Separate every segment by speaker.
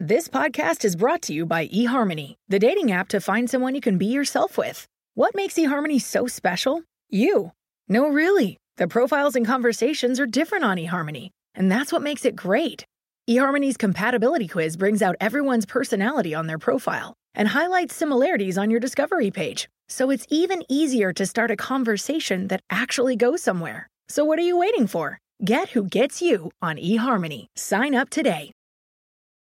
Speaker 1: This podcast is brought to you by eHarmony, the dating app to find someone you can be yourself with. What makes eHarmony so special? You. No, really. The profiles and conversations are different on eHarmony, and that's what makes it great. eHarmony's compatibility quiz brings out everyone's personality on their profile and highlights similarities on your discovery page, so it's even easier to start a conversation that actually goes somewhere. So what are you waiting for? Get who gets you on eHarmony. Sign up today.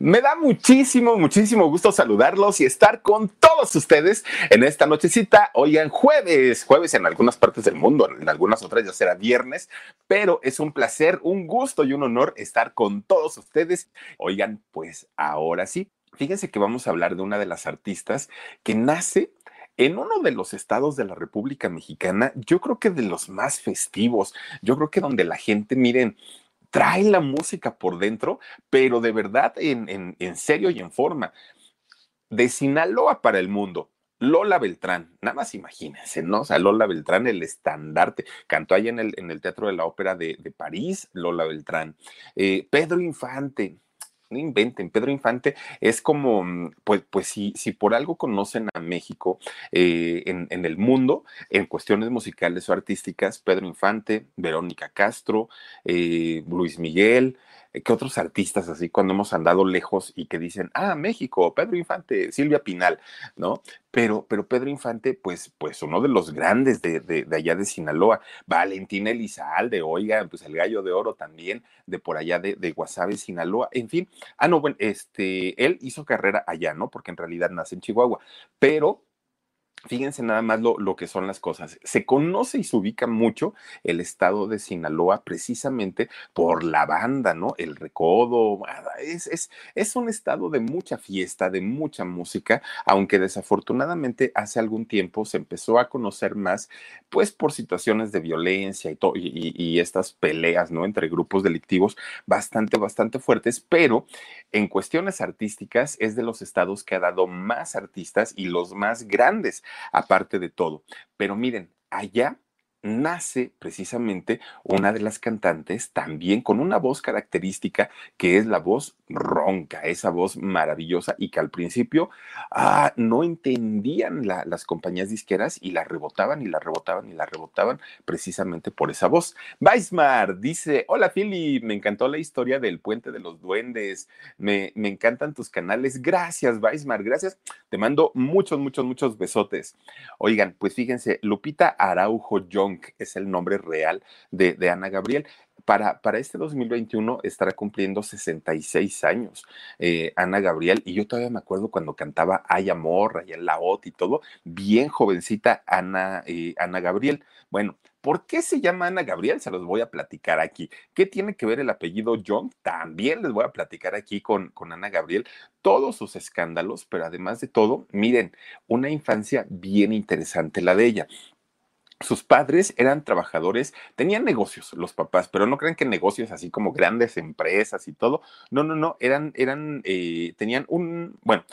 Speaker 2: Me da muchísimo, muchísimo gusto saludarlos y estar con todos ustedes en esta nochecita. Oigan, jueves, jueves en algunas partes del mundo, en algunas otras ya será viernes, pero es un placer, un gusto y un honor estar con todos ustedes. Oigan, pues ahora sí, fíjense que vamos a hablar de una de las artistas que nace en uno de los estados de la República Mexicana, yo creo que de los más festivos, yo creo que donde la gente, miren, trae la música por dentro, pero de verdad en, en, serio y en forma. De Sinaloa para el mundo, Lola Beltrán, nada más imagínense, ¿no? O sea, Lola Beltrán, el estandarte, cantó ahí en el, en el Teatro de la Ópera de, París, Lola Beltrán. Eh, Pedro Infante, no inventen, Pedro Infante es como, mm, pues, pues si, si por algo conocen a México eh, en, el mundo, en cuestiones musicales o artísticas, Pedro Infante, Verónica Castro, eh, Luis Miguel, que otros artistas así cuando hemos andado lejos y que dicen, ah, México, Pedro Infante, Silvia Pinal, ¿no? Pero, pero Pedro Infante, pues, pues uno de los grandes de, de, allá de Sinaloa, Valentina Elizalde, oiga, pues el gallo de oro también de por allá de, de Guasave, Sinaloa, en fin. Ah, no, bueno, este, él hizo carrera allá, ¿no? Porque en realidad nace en Chihuahua, pero Fíjense nada más lo, lo, que son las cosas. Se conoce y se ubica mucho el estado de Sinaloa precisamente por la banda, ¿no? El recodo. Es, es, es, un estado de mucha fiesta, de mucha música, aunque desafortunadamente hace algún tiempo se empezó a conocer más, pues por situaciones de violencia y, y, y estas peleas, ¿no? Entre grupos delictivos bastante, bastante fuertes, pero en cuestiones artísticas es de los estados que ha dado más artistas y los más grandes aparte de todo. Pero miren, allá nace precisamente una de las cantantes también con una voz característica que es la voz ronca, esa voz maravillosa y que al principio ah, no entendían las compañías disqueras y la rebotaban y la rebotaban y la rebotaban precisamente por esa voz. Weismar dice, hola Philly, me encantó la historia del puente de los duendes, me, me encantan tus canales, gracias Weismar, gracias, te mando muchos, muchos, muchos besotes. Oigan, pues fíjense, Lupita Araujo John es el nombre real de, Ana Gabriel. Para, para, este 2021 estará cumpliendo 66 años eh, Ana Gabriel y yo todavía me acuerdo cuando cantaba Ay Amor, Ay La Ot y todo, bien jovencita Ana, eh, Ana Gabriel. Bueno, ¿por qué se llama Ana Gabriel? Se los voy a platicar aquí. ¿Qué tiene que ver el apellido John? También les voy a platicar aquí con, con Ana Gabriel todos sus escándalos, pero además de todo, miren, una infancia bien interesante la de ella. Sus padres eran trabajadores, tenían negocios los papás, pero no crean que negocios así como grandes empresas y todo. No, no, no, eran, eran, eh, tenían un, bueno,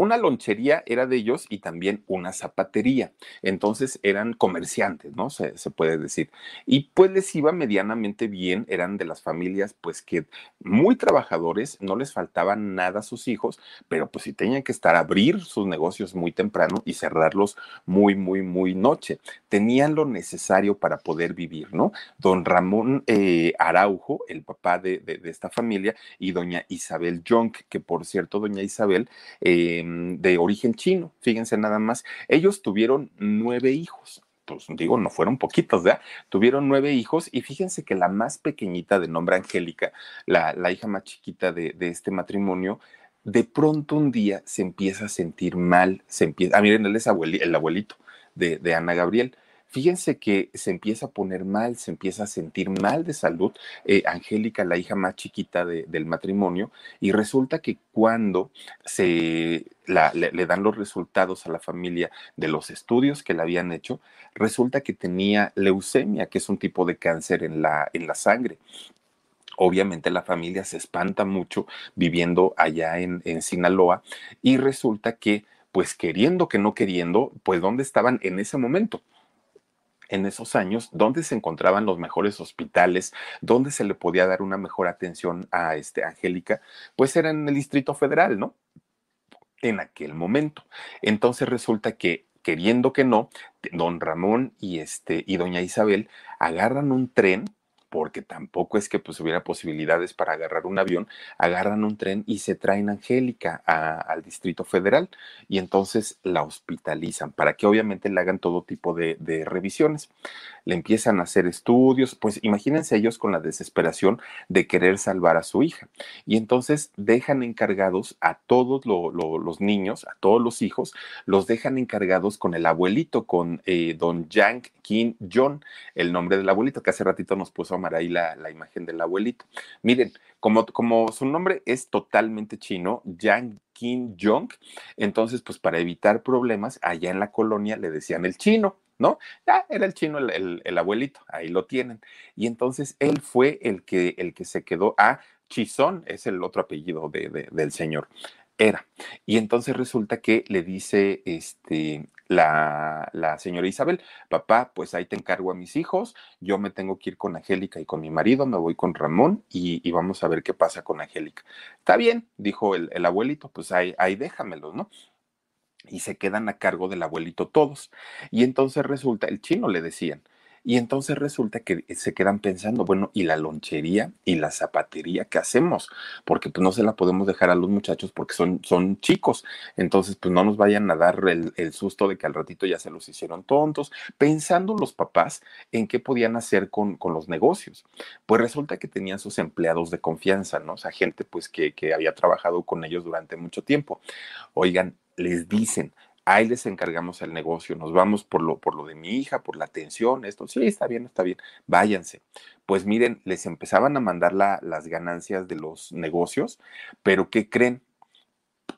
Speaker 2: una lonchería era de ellos y también una zapatería. Entonces eran comerciantes, ¿no? Se, puede decir. Y pues les iba medianamente bien, eran de las familias pues que muy trabajadores, no les faltaba nada a sus hijos, pero pues si tenían que estar a abrir sus negocios muy temprano y cerrarlos muy, muy, muy noche. Tenían lo necesario para poder vivir, ¿no? Don Ramón eh, Araujo, el papá de, esta familia, y doña Isabel Jonk, que por cierto, doña Isabel, eh, de origen chino, fíjense nada más. Ellos tuvieron nueve hijos. Pues digo, no fueron poquitos, ¿verdad? Tuvieron nueve hijos y fíjense que la más pequeñita de nombre Angélica, la, la hija más chiquita de, de este matrimonio, de pronto un día se empieza a sentir mal, se empieza, ah, miren, él es el abuelito de, de Ana Gabriel, Fíjense que se empieza a poner mal, se empieza a sentir mal de salud eh, Angélica, la hija más chiquita del matrimonio, y resulta que cuando se le, dan los resultados a la familia de los estudios que le habían hecho, resulta que tenía leucemia, que es un tipo de cáncer en la, en la sangre obviamente la familia se espanta mucho viviendo allá en, en, Sinaloa y resulta que, pues queriendo que no queriendo, pues ¿dónde estaban en ese momento? En esos años, dónde se encontraban los mejores hospitales, dónde se le podía dar una mejor atención a este Angélica, pues era en el Distrito Federal, ¿no? En aquel momento. Entonces resulta que queriendo que no, don Ramón y este y doña Isabel agarran un tren porque tampoco es que pues hubiera posibilidades para agarrar un avión, agarran un tren y se traen a Angélica al Distrito Federal y entonces la hospitalizan para que obviamente le hagan todo tipo de, de revisiones. Le empiezan a hacer estudios, pues imagínense ellos con la desesperación de querer salvar a su hija. Y entonces dejan encargados a todos los niños, a todos los hijos, los dejan encargados con el abuelito, con eh, don Yang Kim John, el nombre del abuelito, que hace ratito nos puso ahí la, la imagen del abuelito. Miren, como, como su nombre es totalmente chino, Yang Kim Jong, entonces, pues para evitar problemas, allá en la colonia le decían el chino. ¿No? Ya era el chino, el, el, abuelito, ahí lo tienen. Y entonces él fue el que, el que se quedó a ah, Chizón, es el otro apellido de, del señor. Era. Y entonces resulta que le dice este, la, la, señora Isabel, papá, pues ahí te encargo a mis hijos, yo me tengo que ir con Angélica y con mi marido, me voy con Ramón y, vamos a ver qué pasa con Angélica. Está bien, dijo el, el abuelito, pues ahí, ahí déjamelos, ¿no? Y se quedan a cargo del abuelito todos. Y entonces resulta, el chino le decían, y entonces resulta que se quedan pensando, bueno, ¿y la lonchería y la zapatería qué hacemos? Porque pues no se la podemos dejar a los muchachos porque son, son chicos. Entonces, pues no nos vayan a dar el, susto de que al ratito ya se los hicieron tontos, pensando los papás en qué podían hacer con, con los negocios. Pues resulta que tenían sus empleados de confianza, ¿no? O sea, gente pues que, que había trabajado con ellos durante mucho tiempo. Oigan, les dicen, ahí les encargamos el negocio, nos vamos por lo, por lo de mi hija, por la atención, esto, sí, está bien, está bien, váyanse. Pues miren, les empezaban a mandar las ganancias de los negocios, pero ¿qué creen?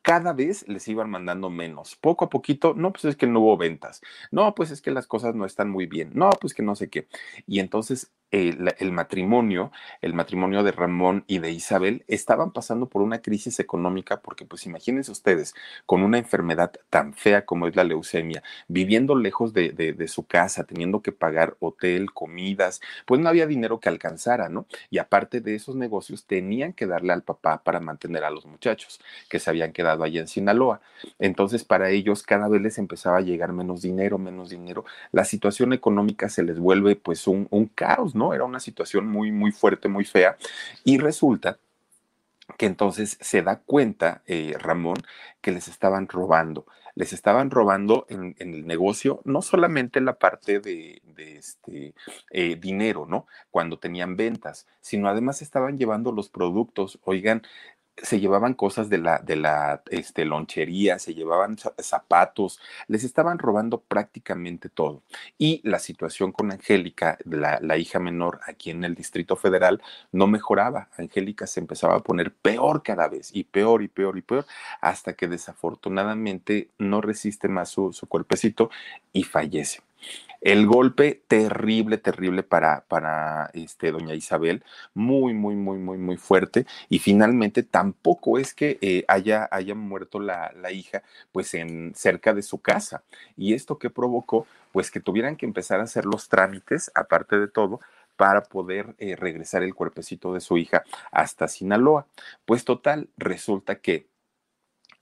Speaker 2: cada vez les iban mandando menos, poco a poquito, no, pues es que no hubo ventas, no, pues es que las cosas no están muy bien, no, pues que no sé qué. Y entonces el, matrimonio, el matrimonio de Ramón y de Isabel, estaban pasando por una crisis económica porque, pues imagínense ustedes, con una enfermedad tan fea como es la leucemia, viviendo lejos de, de, su casa, teniendo que pagar hotel, comidas, pues no había dinero que alcanzara, ¿no? Y aparte de esos negocios, tenían que darle al papá para mantener a los muchachos que se habían quedado allá en Sinaloa. Entonces, para ellos cada vez les empezaba a llegar menos dinero, menos dinero. La situación económica se les vuelve pues un, un caos, ¿no? Era una situación muy, muy fuerte, muy fea. Y resulta que entonces se da cuenta eh, Ramón que les estaban robando. Les estaban robando en, el negocio no solamente la parte de, este eh, dinero, ¿no? Cuando tenían ventas, sino además estaban llevando los productos. Oigan, se llevaban cosas de la, de la este, lonchería, se llevaban zapatos, les estaban robando prácticamente todo. Y la situación con Angélica, la, la hija menor aquí en el Distrito Federal, no mejoraba. Angélica se empezaba a poner peor cada vez, y peor y peor y peor, hasta que desafortunadamente no resiste más su, su cuerpecito y fallece. El golpe terrible, terrible para, para este, doña Isabel, muy, muy, muy, muy, muy fuerte. Y finalmente tampoco es que eh, haya, haya muerto la, la, hija, pues en cerca de su casa. Y esto que provocó, pues que tuvieran que empezar a hacer los trámites, aparte de todo, para poder eh, regresar el cuerpecito de su hija hasta Sinaloa. Pues total, resulta que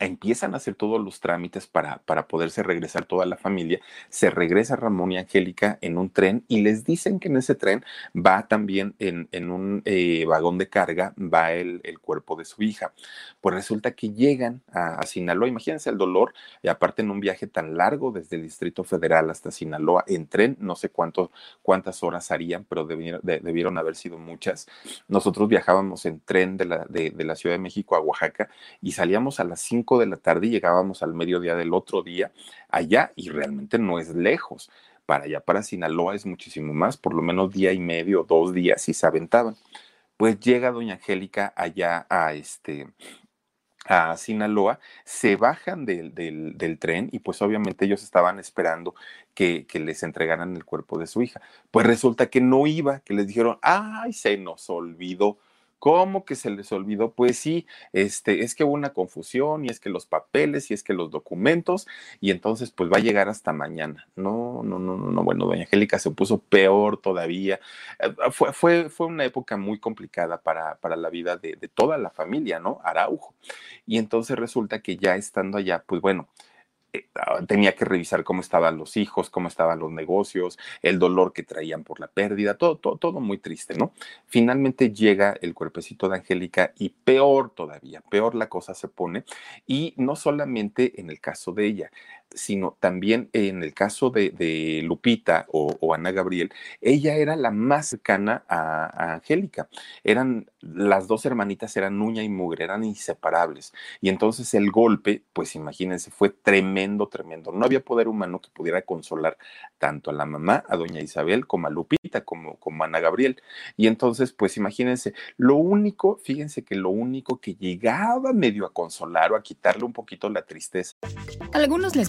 Speaker 2: empiezan a hacer todos los trámites para, para poderse regresar toda la familia. Se regresa Ramón y Angélica en un tren y les dicen que en ese tren va también en, en un eh, vagón de carga, va el, el, cuerpo de su hija. Pues resulta que llegan a, Sinaloa, imagínense el dolor, y aparte en un viaje tan largo desde el Distrito Federal hasta Sinaloa, en tren, no sé cuánto, cuántas horas harían, pero debieron, debieron haber sido muchas. Nosotros viajábamos en tren de la, de, la Ciudad de México a Oaxaca y salíamos a las 5 de la tarde y llegábamos al mediodía del otro día allá y realmente no es lejos. para allá, para Sinaloa es muchísimo más, por lo menos día y medio, dos días, y se aventaban. Pues llega doña Angélica allá a este a Sinaloa, se bajan del, del, tren y pues obviamente ellos estaban esperando que, que, les entregaran el cuerpo de su hija. Pues resulta que no iba, que les dijeron, ay, se nos olvidó. ¿Cómo que se les olvidó? Pues sí, este, es que hubo una confusión y es que los papeles y es que los documentos y entonces pues va a llegar hasta mañana. No, no, no, no, no. Bueno, doña Angélica se puso peor todavía. Eh, fue, fue, fue una época muy complicada para, para la vida de, de toda la familia, ¿no? Araujo. Y entonces resulta que ya estando allá, pues bueno, ah, tenía que revisar cómo estaban los hijos, cómo estaban los negocios, el dolor que traían por la pérdida, todo, todo, todo muy triste, ¿no? Finalmente llega el cuerpecito de Angélica y peor todavía, peor la cosa se pone, y no solamente en el caso de ella, sino también en el caso de, Lupita o, Ana Gabriel, ella era la más cercana a, Angélica. Eran las dos hermanitas, eran uña y mugre, eran inseparables. Y entonces el golpe, pues imagínense, fue tremendo, tremendo. No había poder humano que pudiera consolar tanto a la mamá, a doña Isabel, como a Lupita, como, a Ana Gabriel. Y entonces, pues imagínense, lo único, fíjense que lo único que llegaba medio a consolar o a quitarle un poquito la tristeza.
Speaker 3: algunos les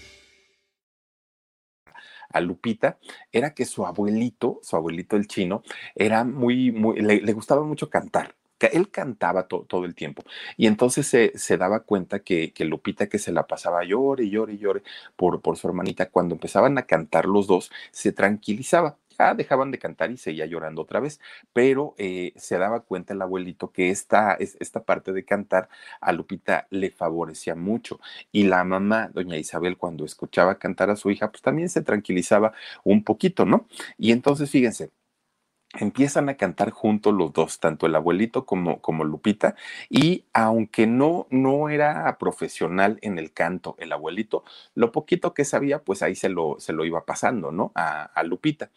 Speaker 2: a Lupita era que su abuelito, su abuelito el chino, era muy, muy, le, gustaba mucho cantar él cantaba todo el tiempo. Y entonces se, se daba cuenta que, que, Lupita, que se la pasaba llore llore llore por, por su hermanita, cuando empezaban a cantar los dos, se tranquilizaba dejaban de cantar y seguía llorando otra vez, pero eh, se daba cuenta el abuelito que esta, esta parte de cantar a Lupita le favorecía mucho y la mamá, doña Isabel, cuando escuchaba cantar a su hija, pues también se tranquilizaba un poquito, ¿no? Y entonces, fíjense, empiezan a cantar juntos los dos, tanto el abuelito como, como Lupita, y aunque no, no era profesional en el canto, el abuelito, lo poquito que sabía, pues ahí se lo, se lo iba pasando, ¿no? A, a Lupita.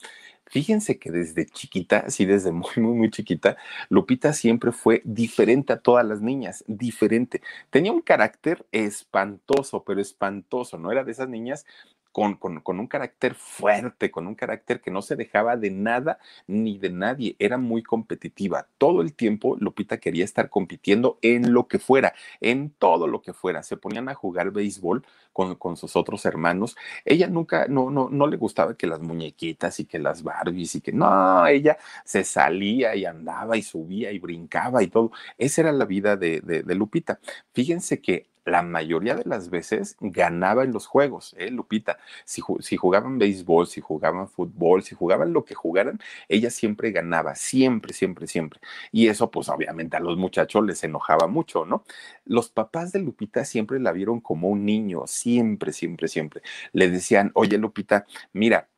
Speaker 2: Fíjense que desde chiquita, sí, desde muy, muy, muy chiquita, Lupita siempre fue diferente a todas las niñas, diferente. Tenía un carácter espantoso, pero espantoso, ¿no? Era de esas niñas con, con, un carácter fuerte, con un carácter que no se dejaba de nada ni de nadie, era muy competitiva. Todo el tiempo Lupita quería estar compitiendo en lo que fuera, en todo lo que fuera. Se ponían a jugar béisbol con, con sus otros hermanos. Ella nunca, no, no, no le gustaba que las muñequitas y que las Barbies y que no, ella se salía y andaba y subía y brincaba y todo. Esa era la vida de, de Lupita. Fíjense que la mayoría de las veces ganaba en los juegos, ¿eh, Lupita? Si, si, jugaban béisbol, si jugaban fútbol, si jugaban lo que jugaran, ella siempre ganaba, siempre, siempre, siempre. Y eso, pues obviamente a los muchachos les enojaba mucho, ¿no? Los papás de Lupita siempre la vieron como un niño, siempre, siempre, siempre. Le decían, oye, Lupita, mira,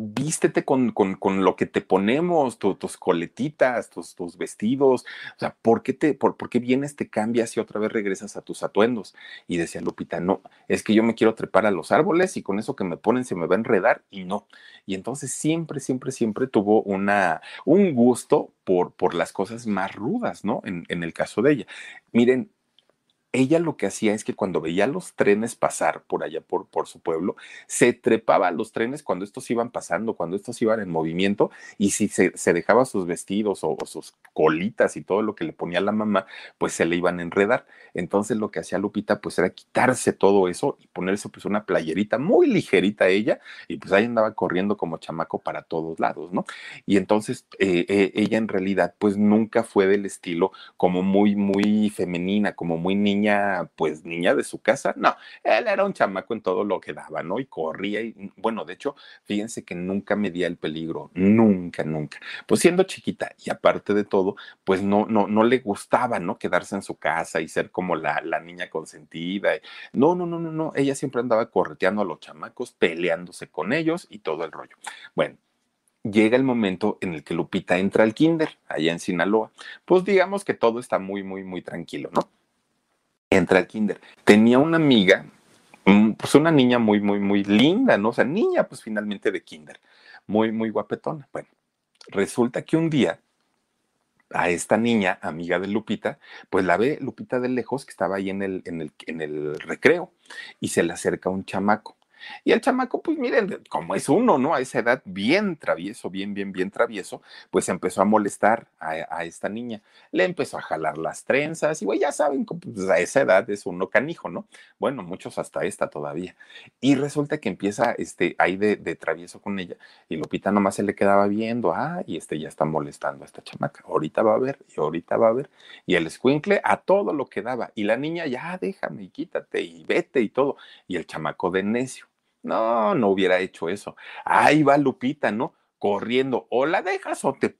Speaker 2: vístete con, con, lo que te ponemos, tus coletitas, tus, tus, vestidos, o sea, ¿por qué, te, por, qué vienes, te cambias y otra vez regresas a tus atuendos? Y decía Lupita, no, es que yo me quiero trepar a los árboles y con eso que me ponen se me va a enredar y no. Y entonces siempre, siempre, siempre tuvo una, un gusto por, por las cosas más rudas, ¿no? En, en el caso de ella. Miren, ella lo que hacía es que cuando veía los trenes pasar por allá, por, por su pueblo, se trepaba a los trenes cuando estos iban pasando, cuando estos iban en movimiento, y si se, dejaba sus vestidos o, sus colitas y todo lo que le ponía la mamá, pues se le iban a enredar. Entonces lo que hacía Lupita, pues era quitarse todo eso y ponerse pues una playerita muy ligerita ella, y pues ahí andaba corriendo como chamaco para todos lados, ¿no? Y entonces eh, eh, ella en realidad, pues nunca fue del estilo como muy, muy femenina, como muy niña niña, pues niña de su casa. No, él era un chamaco en todo lo que daba, ¿no? Y corría y, bueno, de hecho, fíjense que nunca medía el peligro, nunca, nunca. Pues siendo chiquita y aparte de todo, pues no, no, no le gustaba, ¿no? Quedarse en su casa y ser como la, la niña consentida. No, no, no, no, no. Ella siempre andaba correteando a los chamacos, peleándose con ellos y todo el rollo. Bueno, llega el momento en el que Lupita entra al kinder, allá en Sinaloa. Pues digamos que todo está muy, muy, muy tranquilo, ¿no? Entra al kinder. Tenía una amiga, mm, pues una niña muy, muy, muy linda, ¿no? O sea, niña, pues finalmente de kinder, muy, muy guapetona. Bueno, resulta que un día a esta niña, amiga de Lupita, pues la ve Lupita de lejos, que estaba ahí en el, en el, en el recreo, y se le acerca un chamaco. Y el chamaco, pues miren, como es uno, ¿no? A esa edad bien travieso, bien, bien, bien travieso, pues empezó a molestar a, esta niña. Le empezó a jalar las trenzas y, güey, ya saben, pues, a esa edad es uno canijo, ¿no? Bueno, muchos hasta esta todavía. Y resulta que empieza este, ahí de, travieso con ella y Lupita nomás se le quedaba viendo, ah, y este ya está molestando a esta chamaca. Ahorita va a ver y ahorita va a ver. Y el escuincle a todo lo que daba. Y la niña, ya déjame y quítate y vete y todo. Y el chamaco de necio no, no hubiera hecho eso. Ahí va Lupita, ¿no? Corriendo. O la dejas o te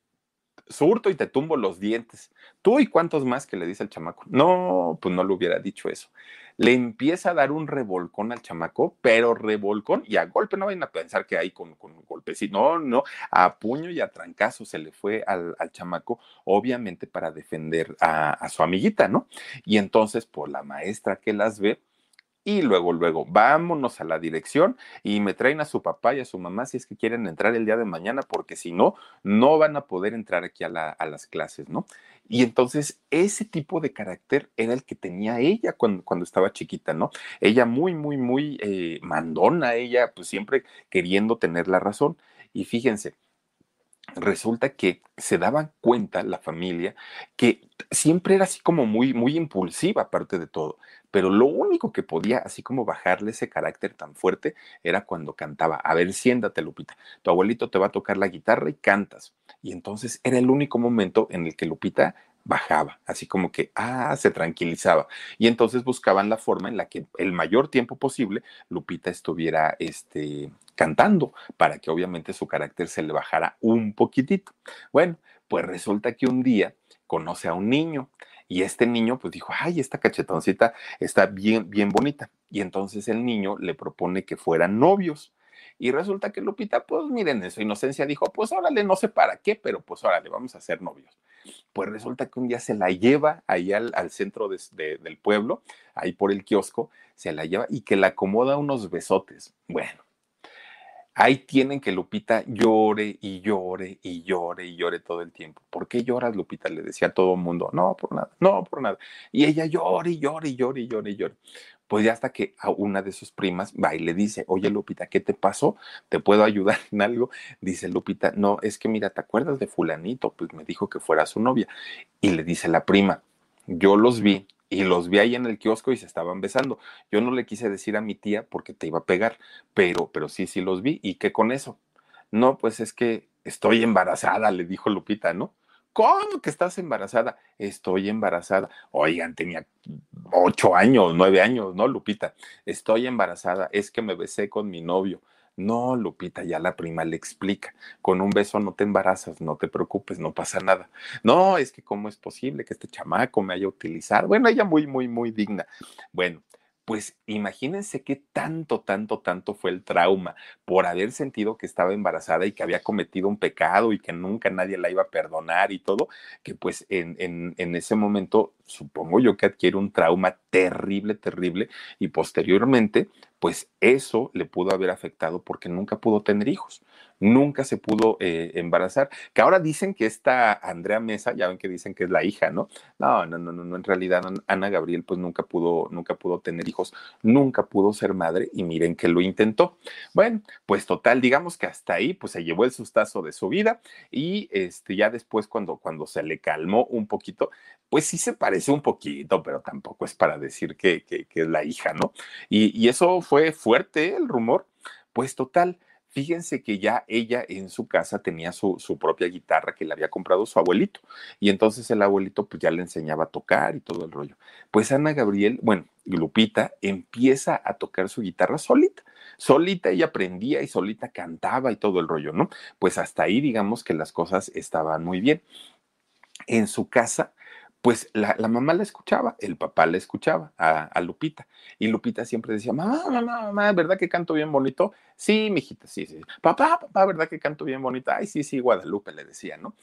Speaker 2: surto y te tumbo los dientes. Tú y cuántos más que le dice el chamaco. No, pues no le hubiera dicho eso. Le empieza a dar un revolcón al chamaco, pero revolcón y a golpe. No vayan a pensar que hay con, con golpes. No, no, a puño y a trancazo se le fue al, chamaco, obviamente para defender a su amiguita, ¿no? Y entonces, por la maestra que las ve, y luego, luego, vámonos a la dirección y me traen a su papá y a su mamá si es que quieren entrar el día de mañana, porque si no, no van a poder entrar aquí a, las clases, ¿no? Y entonces ese tipo de carácter era el que tenía ella cuando, cuando estaba chiquita, ¿no? Ella muy, muy, muy eh, mandona, ella pues siempre queriendo tener la razón. Y fíjense, resulta que se daban cuenta la familia que siempre era así como muy, muy impulsiva aparte de todo, pero lo único que podía así como bajarle ese carácter tan fuerte era cuando cantaba, a ver, siéntate Lupita, tu abuelito te va a tocar la guitarra y cantas. Y entonces era el único momento en el que Lupita bajaba, así como que, ah, se tranquilizaba. Y entonces buscaban la forma en la que el mayor tiempo posible Lupita estuviera este, cantando, para que obviamente su carácter se le bajara un poquitito. Bueno, pues resulta que un día conoce a un niño y este niño pues dijo, ay, esta cachetoncita está bien, bien bonita. Y entonces el niño le propone que fueran novios. Y resulta que Lupita, pues miren, en su inocencia dijo, pues órale, no sé para qué, pero pues órale, vamos a ser novios. Pues resulta que un día se la lleva ahí al, centro del pueblo, ahí por el kiosco, se la lleva y que le acomoda unos besotes. Bueno, ahí tienen que Lupita llore y llore y llore y llore todo el tiempo. ¿Por qué lloras, Lupita? Le decía a todo el mundo, no, por nada, no, por nada. Y ella llore y llore y llore y llore y llore. Pues ya hasta que a una de sus primas va y le dice, oye Lupita, ¿qué te pasó? ¿Te puedo ayudar en algo? Dice Lupita, no, es que mira, ¿te acuerdas de fulanito? Pues me dijo que fuera su novia. Y le dice la prima, yo los vi y los vi ahí en el kiosco y se estaban besando. Yo no le quise decir a mi tía porque te iba a pegar, pero, pero sí, sí los vi. ¿Y qué con eso? No, pues es que estoy embarazada, le dijo Lupita, ¿no? ¿Cómo que estás embarazada? Estoy embarazada. Oigan, tenía ocho años, nueve años, ¿no, Lupita? Estoy embarazada, es que me besé con mi novio. No, Lupita, ya la prima le explica, con un beso no te embarazas, no te preocupes, no pasa nada. No, es que cómo es posible que este chamaco me haya utilizado. Bueno, ella muy, muy, muy digna. Bueno, pues imagínense qué tanto, tanto, tanto fue el trauma por haber sentido que estaba embarazada y que había cometido un pecado y que nunca nadie la iba a perdonar y todo, que pues en, en, en ese momento supongo yo que adquiere un trauma terrible, terrible y posteriormente pues eso le pudo haber afectado porque nunca pudo tener hijos nunca se pudo eh, embarazar. Que ahora dicen que esta Andrea Mesa, ya ven que dicen que es la hija, ¿no? No, no, no, no, en realidad Ana Gabriel pues nunca pudo, nunca pudo tener hijos, nunca pudo ser madre y miren que lo intentó. Bueno, pues total, digamos que hasta ahí pues se llevó el sustazo de su vida y este ya después cuando, cuando se le calmó un poquito, pues sí se parece un poquito, pero tampoco es para decir que, que, es la hija, ¿no? Y, eso fue fuerte el rumor. Pues total, Fíjense que ya ella en su casa tenía su, propia guitarra que le había comprado su abuelito. Y entonces el abuelito pues ya le enseñaba a tocar y todo el rollo. Pues Ana Gabriel, bueno, Lupita empieza a tocar su guitarra solita. Solita ella aprendía y solita cantaba y todo el rollo, ¿no? Pues hasta ahí digamos que las cosas estaban muy bien. En su casa pues la, mamá la escuchaba, el papá la escuchaba a, Lupita. Y Lupita siempre decía, mamá, mamá, mamá, ¿verdad que canto bien bonito? Sí, mijita, sí, sí. Papá, papá, ¿verdad que canto bien bonito? Ay, sí, sí, Guadalupe le decía, ¿no?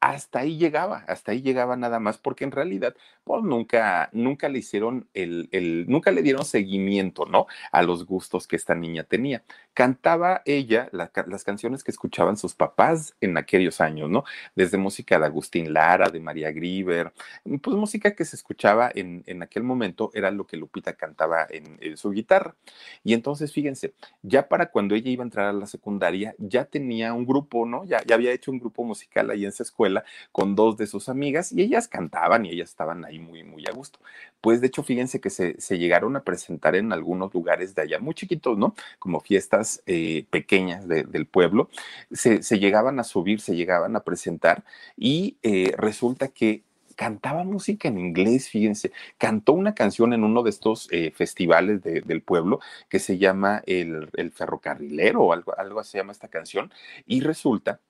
Speaker 2: Hasta ahí llegaba, hasta ahí llegaba nada más, porque en realidad, pues nunca, nunca le hicieron el, el, nunca le dieron seguimiento, ¿no? A los gustos que esta niña tenía. Cantaba ella las canciones que escuchaban sus papás en aquellos años, ¿no? Desde música de Agustín Lara, de María Grieber, pues música que se escuchaba en, en aquel momento era lo que Lupita cantaba en, su guitarra. Y entonces, fíjense, ya para cuando ella iba a entrar a la secundaria, ya tenía un grupo, ¿no? Ya, había hecho un grupo musical ahí en esa escuela con dos de sus amigas y ellas cantaban y ellas estaban ahí muy, muy a gusto. Pues de hecho, fíjense que se, llegaron a presentar en algunos lugares de allá, muy chiquitos, ¿no? Como fiestas eh, pequeñas del pueblo. Se, llegaban a subir, se llegaban a presentar y eh, resulta que cantaba música en inglés, fíjense, cantó una canción en uno de estos eh, festivales del pueblo que se llama el, ferrocarrilero o algo, algo se llama esta canción, y resulta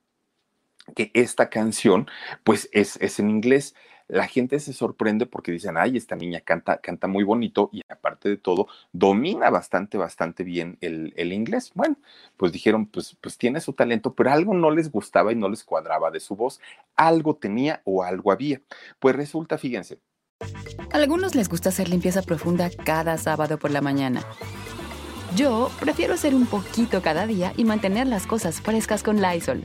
Speaker 2: que esta canción pues es, es en inglés. La gente se sorprende porque dicen, ay, esta niña canta, canta muy bonito y aparte de todo, domina bastante, bastante bien el, el, inglés. Bueno, pues dijeron, pues, pues tiene su talento, pero algo no les gustaba y no les cuadraba de su voz. Algo tenía o algo había. Pues resulta, fíjense.
Speaker 3: A algunos les gusta hacer limpieza profunda cada sábado por la mañana. Yo prefiero hacer un poquito cada día y mantener las cosas frescas con Lysol.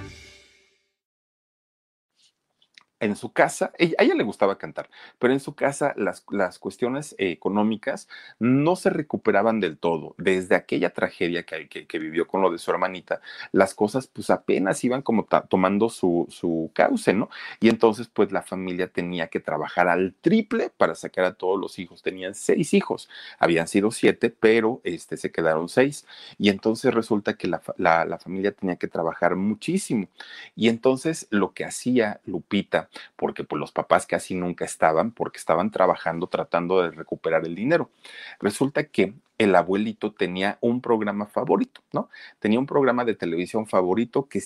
Speaker 2: en su casa, a ella le gustaba cantar, pero en su casa las, las cuestiones económicas no se recuperaban del todo. Desde aquella tragedia que, que, vivió con lo de su hermanita, las cosas pues apenas iban como tomando su, su cauce, ¿no? Y entonces pues la familia tenía que trabajar al triple para sacar a todos los hijos. Tenían seis hijos, habían sido siete, pero este, se quedaron seis. Y entonces resulta que la, la, la familia tenía que trabajar muchísimo. Y entonces lo que hacía Lupita, porque pues, los papás casi nunca estaban, porque estaban trabajando tratando de recuperar el dinero. Resulta que el abuelito tenía un programa favorito, ¿no? Tenía un programa de televisión favorito que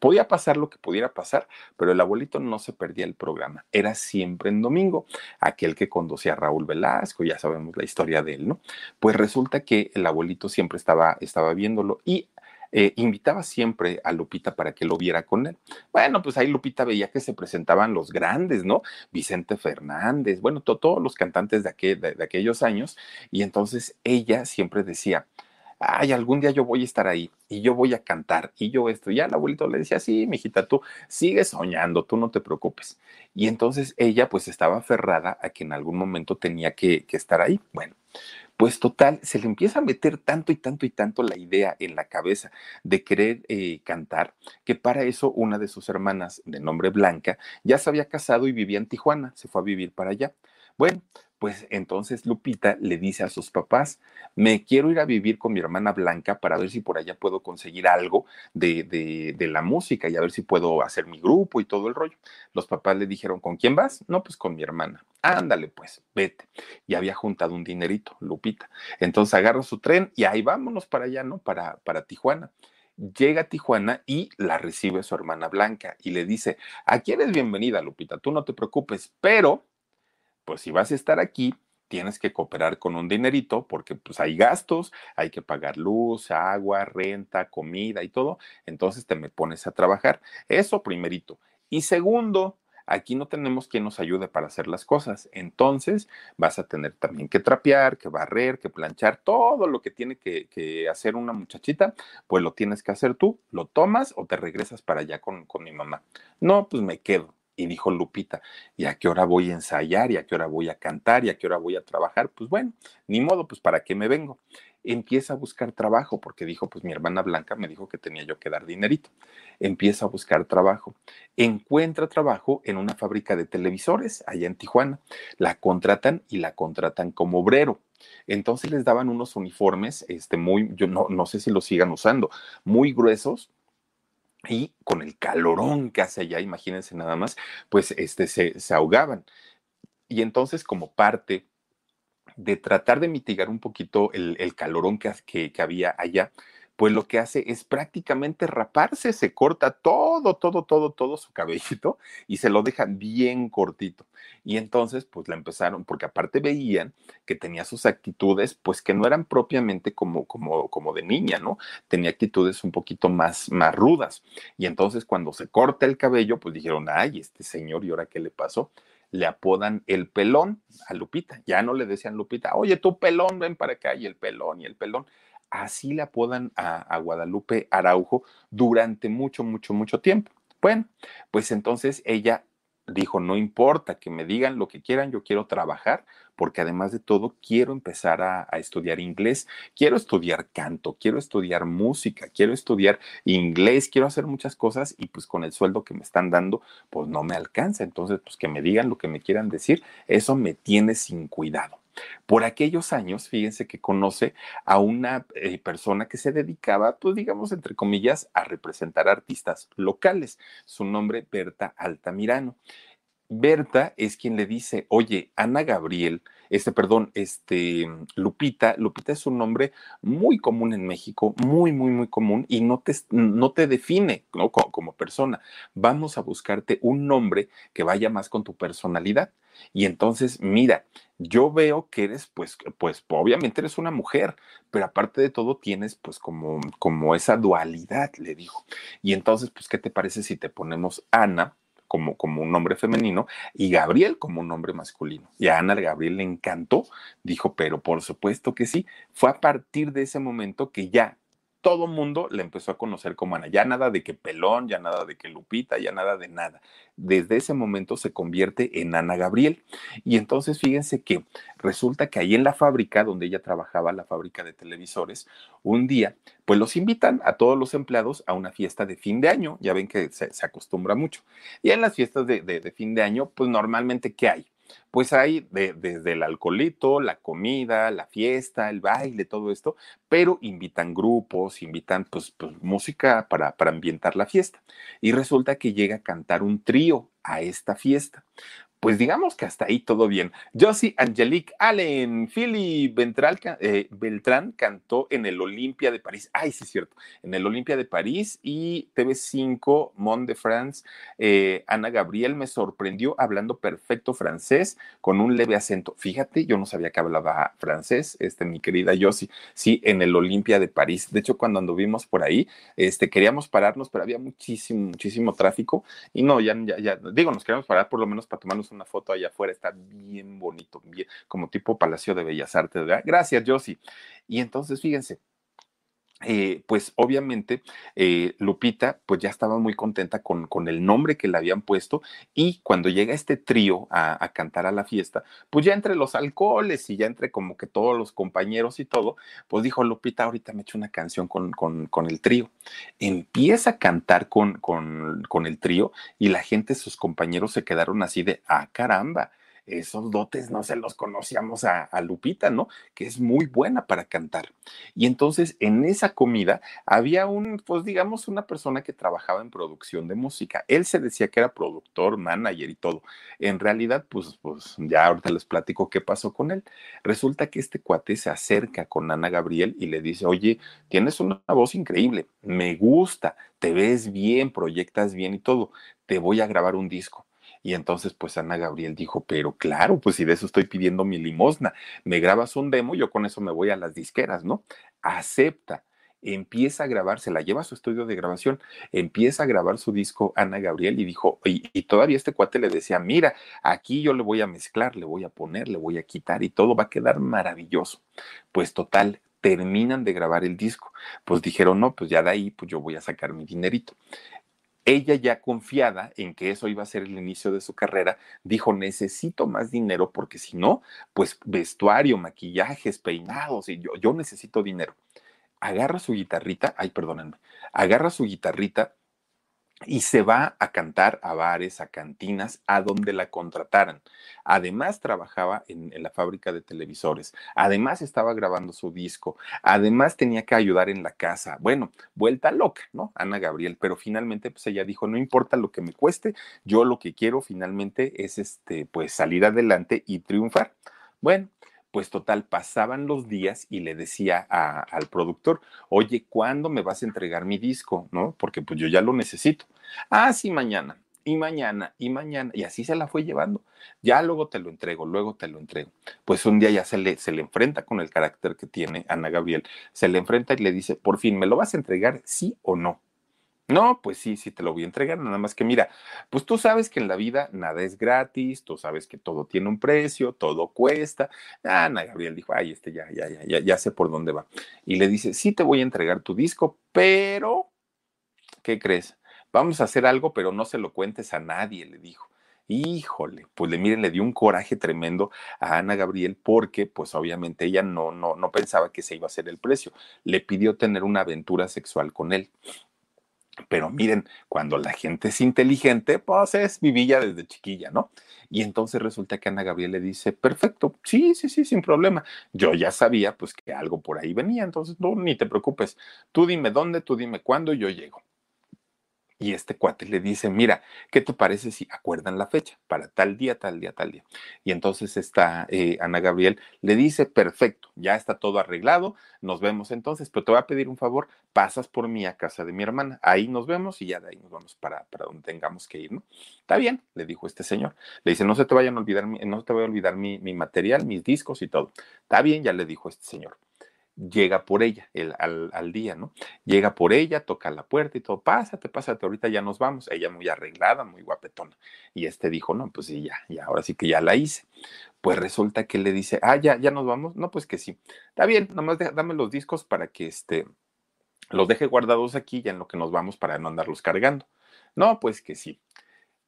Speaker 2: podía pasar lo que pudiera pasar, pero el abuelito no se perdía el programa. Era siempre en domingo, aquel que conducía a Raúl Velasco, ya sabemos la historia de él, ¿no? Pues resulta que el abuelito siempre estaba, estaba viéndolo y eh, invitaba siempre a Lupita para que lo viera con él. Bueno, pues ahí Lupita veía que se presentaban los grandes, ¿no? Vicente Fernández, bueno, todos los cantantes de, de, aquellos años, y entonces ella siempre decía, ay, algún día yo voy a estar ahí y yo voy a cantar y yo esto. Y al abuelito le decía, sí, mijita, tú sigue soñando, tú no te preocupes. Y entonces ella pues estaba aferrada a que en algún momento tenía que, que estar ahí. Bueno, pues total, se le empieza a meter tanto y tanto y tanto la idea en la cabeza de querer eh, cantar, que para eso una de sus hermanas, de nombre Blanca, ya se había casado y vivía en Tijuana, se fue a vivir para allá. Bueno, pues entonces Lupita le dice a sus papás, me quiero ir a vivir con mi hermana Blanca para ver si por allá puedo conseguir algo de, de, la música y a ver si puedo hacer mi grupo y todo el rollo. Los papás le dijeron, ¿con quién vas? No, pues con mi hermana. Ándale, pues, vete. Y había juntado un dinerito, Lupita. Entonces agarra su tren y ahí vámonos para allá, ¿no? Para, para Tijuana llega Tijuana y la recibe su hermana Blanca y le dice, aquí eres bienvenida, Lupita, tú no te preocupes, pero pues si vas a estar aquí, tienes que cooperar con un dinerito porque pues hay gastos, hay que pagar luz, agua, renta, comida y todo, entonces te me pones a trabajar. Eso primerito. Y segundo, aquí no tenemos quien nos ayude para hacer las cosas, entonces vas a tener también que trapear, que barrer, que planchar, todo lo que tiene que, que hacer una muchachita, pues lo tienes que hacer tú, lo tomas o te regresas para allá con, con mi mamá. No, pues me quedo y dijo Lupita, ¿y a qué hora voy a ensayar? ¿Y a qué hora voy a cantar? ¿Y a qué hora voy a trabajar? Pues bueno, ni modo, pues para qué me vengo. Empieza a buscar trabajo, porque dijo, pues mi hermana Blanca me dijo que tenía yo que dar dinerito. Empieza a buscar trabajo. Encuentra trabajo en una fábrica de televisores allá en Tijuana. La contratan y la contratan como obrero. Entonces les daban unos uniformes, este, muy, yo no, no sé si los sigan usando, muy gruesos, y con el calorón que hace allá, imagínense nada más, pues este, se, se ahogaban. Y entonces como parte de tratar de mitigar un poquito el, el calorón que, que, que había allá, pues lo que hace es prácticamente raparse, se corta todo, todo, todo, todo su cabellito y se lo deja bien cortito. Y entonces, pues la empezaron, porque aparte veían que tenía sus actitudes, pues que no eran propiamente como, como, como de niña, ¿no? Tenía actitudes un poquito más, más rudas. Y entonces cuando se corta el cabello, pues dijeron, ay, este señor, ¿y ahora qué le pasó? le apodan el pelón a Lupita. Ya no le decían Lupita, oye, tú pelón, ven para acá, y el pelón, y el pelón así le apodan a, Guadalupe Araujo durante mucho, mucho, mucho tiempo. Bueno, pues entonces ella dijo, no importa que me digan lo que quieran, yo quiero trabajar, porque además de todo quiero empezar a, a, estudiar inglés, quiero estudiar canto, quiero estudiar música, quiero estudiar inglés, quiero hacer muchas cosas y pues con el sueldo que me están dando, pues no me alcanza. Entonces, pues que me digan lo que me quieran decir, eso me tiene sin cuidado. Por aquellos años, fíjense que conoce a una eh, persona que se dedicaba, pues digamos, entre comillas, a representar artistas locales. Su nombre, Berta Altamirano. Berta es quien le dice, oye, Ana Gabriel, este, perdón, este, Lupita, Lupita es un nombre muy común en México, muy, muy, muy común y no te, no te define como, como persona. Vamos a buscarte un nombre que vaya más con tu personalidad. Y entonces, mira, yo veo que eres, pues, pues, obviamente eres una mujer, pero aparte de todo tienes, pues, como, como esa dualidad, le digo. Y entonces, pues, ¿qué te parece si te ponemos Ana? Como, como, un nombre femenino y Gabriel como un nombre masculino. Y a Ana Gabriel le encantó, dijo, pero por supuesto que sí. Fue a partir de ese momento que ya todo mundo le empezó a conocer como Ana. Ya nada de que Pelón, ya nada de que Lupita, ya nada de nada. Desde ese momento se convierte en Ana Gabriel. Y entonces fíjense que resulta que ahí en la fábrica donde ella trabajaba, la fábrica de televisores, un día, pues los invitan a todos los empleados a una fiesta de fin de año. Ya ven que se, acostumbra mucho. Y en las fiestas de, de fin de año, pues normalmente, ¿qué hay? Pues hay desde el alcoholito, la comida, la fiesta, el baile, todo esto, pero invitan grupos, invitan pues, pues música para, para ambientar la fiesta. Y resulta que llega a cantar un trío a esta fiesta pues digamos que hasta ahí todo bien. Josie Angelique Allen, Philly eh, Beltrán cantó en el Olimpia de París. Ay, sí, es cierto. En el Olimpia de París y TV5, Mont de France. Eh, Ana Gabriel me sorprendió hablando perfecto francés con un leve acento. Fíjate, yo no sabía que hablaba francés, este, mi querida Josie. Sí, en el Olimpia de París. De hecho, cuando anduvimos por ahí, este, queríamos pararnos, pero había muchísimo, muchísimo tráfico. Y no, ya, ya, ya digo, nos queríamos parar por lo menos para tomarnos una foto allá afuera, está bien bonito, bien, como tipo Palacio de Bellas Artes. Gracias, Josie. Y entonces, fíjense, eh, pues obviamente eh, Lupita pues ya estaba muy contenta con, con, el nombre que le habían puesto y cuando llega este trío a, cantar a la fiesta, pues ya entre los alcoholes y ya entre como que todos los compañeros y todo, pues dijo Lupita, ahorita me echo una canción con, con, con el trío. Empieza a cantar con, con el trío y la gente, sus compañeros se quedaron así de, ah, caramba esos dotes no se los conocíamos a, Lupita, ¿no? Que es muy buena para cantar. Y entonces en esa comida había un, pues digamos, una persona que trabajaba en producción de música. Él se decía que era productor, manager y todo. En realidad, pues, pues ya ahorita les platico qué pasó con él. Resulta que este cuate se acerca con Ana Gabriel y le dice, oye, tienes una voz increíble, me gusta, te ves bien, proyectas bien y todo, te voy a grabar un disco y entonces, pues Ana Gabriel dijo, pero claro, pues si de eso estoy pidiendo mi limosna, me grabas un demo, yo con eso me voy a las disqueras, ¿no? Acepta empieza a grabar, se la lleva a su estudio de grabación, empieza a grabar su disco Ana Gabriel y dijo, y, y, todavía este cuate le decía, mira, aquí yo le voy a mezclar, le voy a poner, le voy a quitar y todo va a quedar maravilloso. Pues total, terminan de grabar el disco. Pues dijeron, no, pues ya de ahí, pues yo voy a sacar mi dinerito. Ella ya confiada en que eso iba a ser el inicio de su carrera, dijo, necesito más dinero porque si no, pues vestuario, maquillajes, peinados, y yo, yo necesito dinero. Agarra su guitarrita, ay, perdónenme, agarra su guitarrita y se va a cantar a bares, a cantinas, a donde la contrataran. Además trabajaba en, la fábrica de televisores, además estaba grabando su disco, además tenía que ayudar en la casa. Bueno, vuelta loca, ¿no? Ana Gabriel, pero finalmente pues ella dijo, no importa lo que me cueste, yo lo que quiero finalmente es este, pues salir adelante y triunfar. Bueno, pues total, pasaban los días y le decía al productor, oye, ¿cuándo me vas a entregar mi disco? ¿No? Porque pues yo ya lo necesito. Ah, sí, mañana, y mañana, y mañana, y así se la fue llevando. Ya luego te lo entrego, luego te lo entrego. Pues un día ya se le, se le enfrenta con el carácter que tiene Ana Gabriel, se le enfrenta y le dice, por fin, ¿me lo vas a entregar, sí o no? No, pues sí, sí te lo voy a entregar, nada más que mira, pues tú sabes que en la vida nada es gratis, tú sabes que todo tiene un precio, todo cuesta. Ana Gabriel dijo, ay, este ya, ya, ya, ya, ya sé por dónde va. Y le dice, sí te voy a entregar tu disco, pero, ¿qué crees? Vamos a hacer algo, pero no se lo cuentes a nadie, le dijo. Híjole, pues le miren, le dio un coraje tremendo a Ana Gabriel porque pues obviamente ella no, no, no pensaba que se iba a hacer el precio. Le pidió tener una aventura sexual con él. Pero miren, cuando la gente es inteligente, pues es vivilla desde chiquilla, ¿no? Y entonces resulta que Ana Gabriel le dice, perfecto, sí, sí, sí, sin problema. Yo ya sabía pues que algo por ahí venía, entonces no, ni te preocupes. Tú dime dónde, tú dime cuándo yo llego. Y este cuate le dice, mira, ¿qué te parece si acuerdan la fecha para tal día, tal día, tal día? Y entonces está eh, Ana Gabriel le dice, perfecto, ya está todo arreglado, nos vemos entonces, pero te voy a pedir un favor, pasas por mí a casa de mi hermana, ahí nos vemos y ya de ahí nos vamos para, para donde tengamos que ir, ¿no? Está bien, le dijo este señor. Le dice, no se te vayan a olvidar, no se te voy a olvidar mi, mi material, mis discos y todo. Está bien, ya le dijo este señor llega por ella el, al, día, ¿no? Llega por ella, toca la puerta y todo, pásate, pásate, ahorita ya nos vamos. Ella muy arreglada, muy guapetona. Y este dijo, no, pues sí, ya, ya, ahora sí que ya la hice. Pues resulta que le dice, ah, ya, ya nos vamos. No, pues que sí. Está bien, nomás dame los discos para que este, los deje guardados aquí ya en lo que nos vamos para no andarlos cargando. No, pues que sí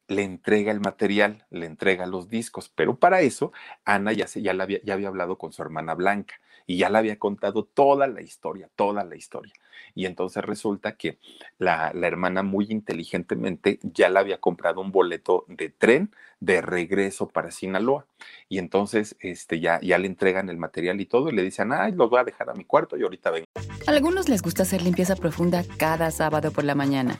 Speaker 2: le entrega el material, le entrega los discos, pero para eso Ana ya, se, ya, había, ya había hablado con su hermana Blanca y ya le había contado toda la historia, toda la historia. Y entonces resulta que la, la, hermana muy inteligentemente ya le había comprado un boleto de tren de regreso para Sinaloa. Y entonces este, ya, ya le entregan el material y todo y le dicen, ay, los voy a dejar a mi cuarto y ahorita ven.
Speaker 3: A algunos les gusta hacer limpieza profunda cada sábado por la mañana.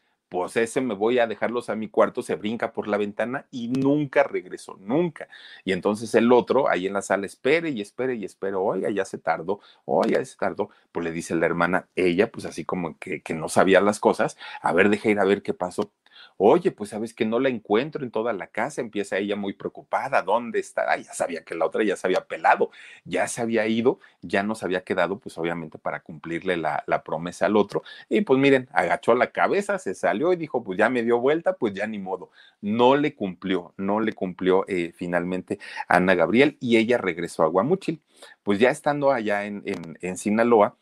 Speaker 2: pues ese me voy a dejarlos a mi cuarto, se brinca por la ventana y nunca regresó, nunca. Y entonces el otro ahí en la sala espere y espere y espere, oiga, ya se tardó, oiga, ya se tardó. Pues le dice la hermana, ella pues así como que, que no sabía las cosas, a ver, deja ir a ver qué pasó. Oye, pues sabes que no la encuentro en toda la casa, empieza ella muy preocupada, ¿dónde está? ya sabía que la otra ya se había pelado, ya se había ido, ya nos había quedado, pues obviamente para cumplirle la, la promesa al otro. Y pues miren, agachó la cabeza, se salió y dijo, pues ya me dio vuelta, pues ya ni modo. No le cumplió, no le cumplió eh, finalmente Ana Gabriel y ella regresó a Guamuchil. Pues ya estando allá en, en, en Sinaloa,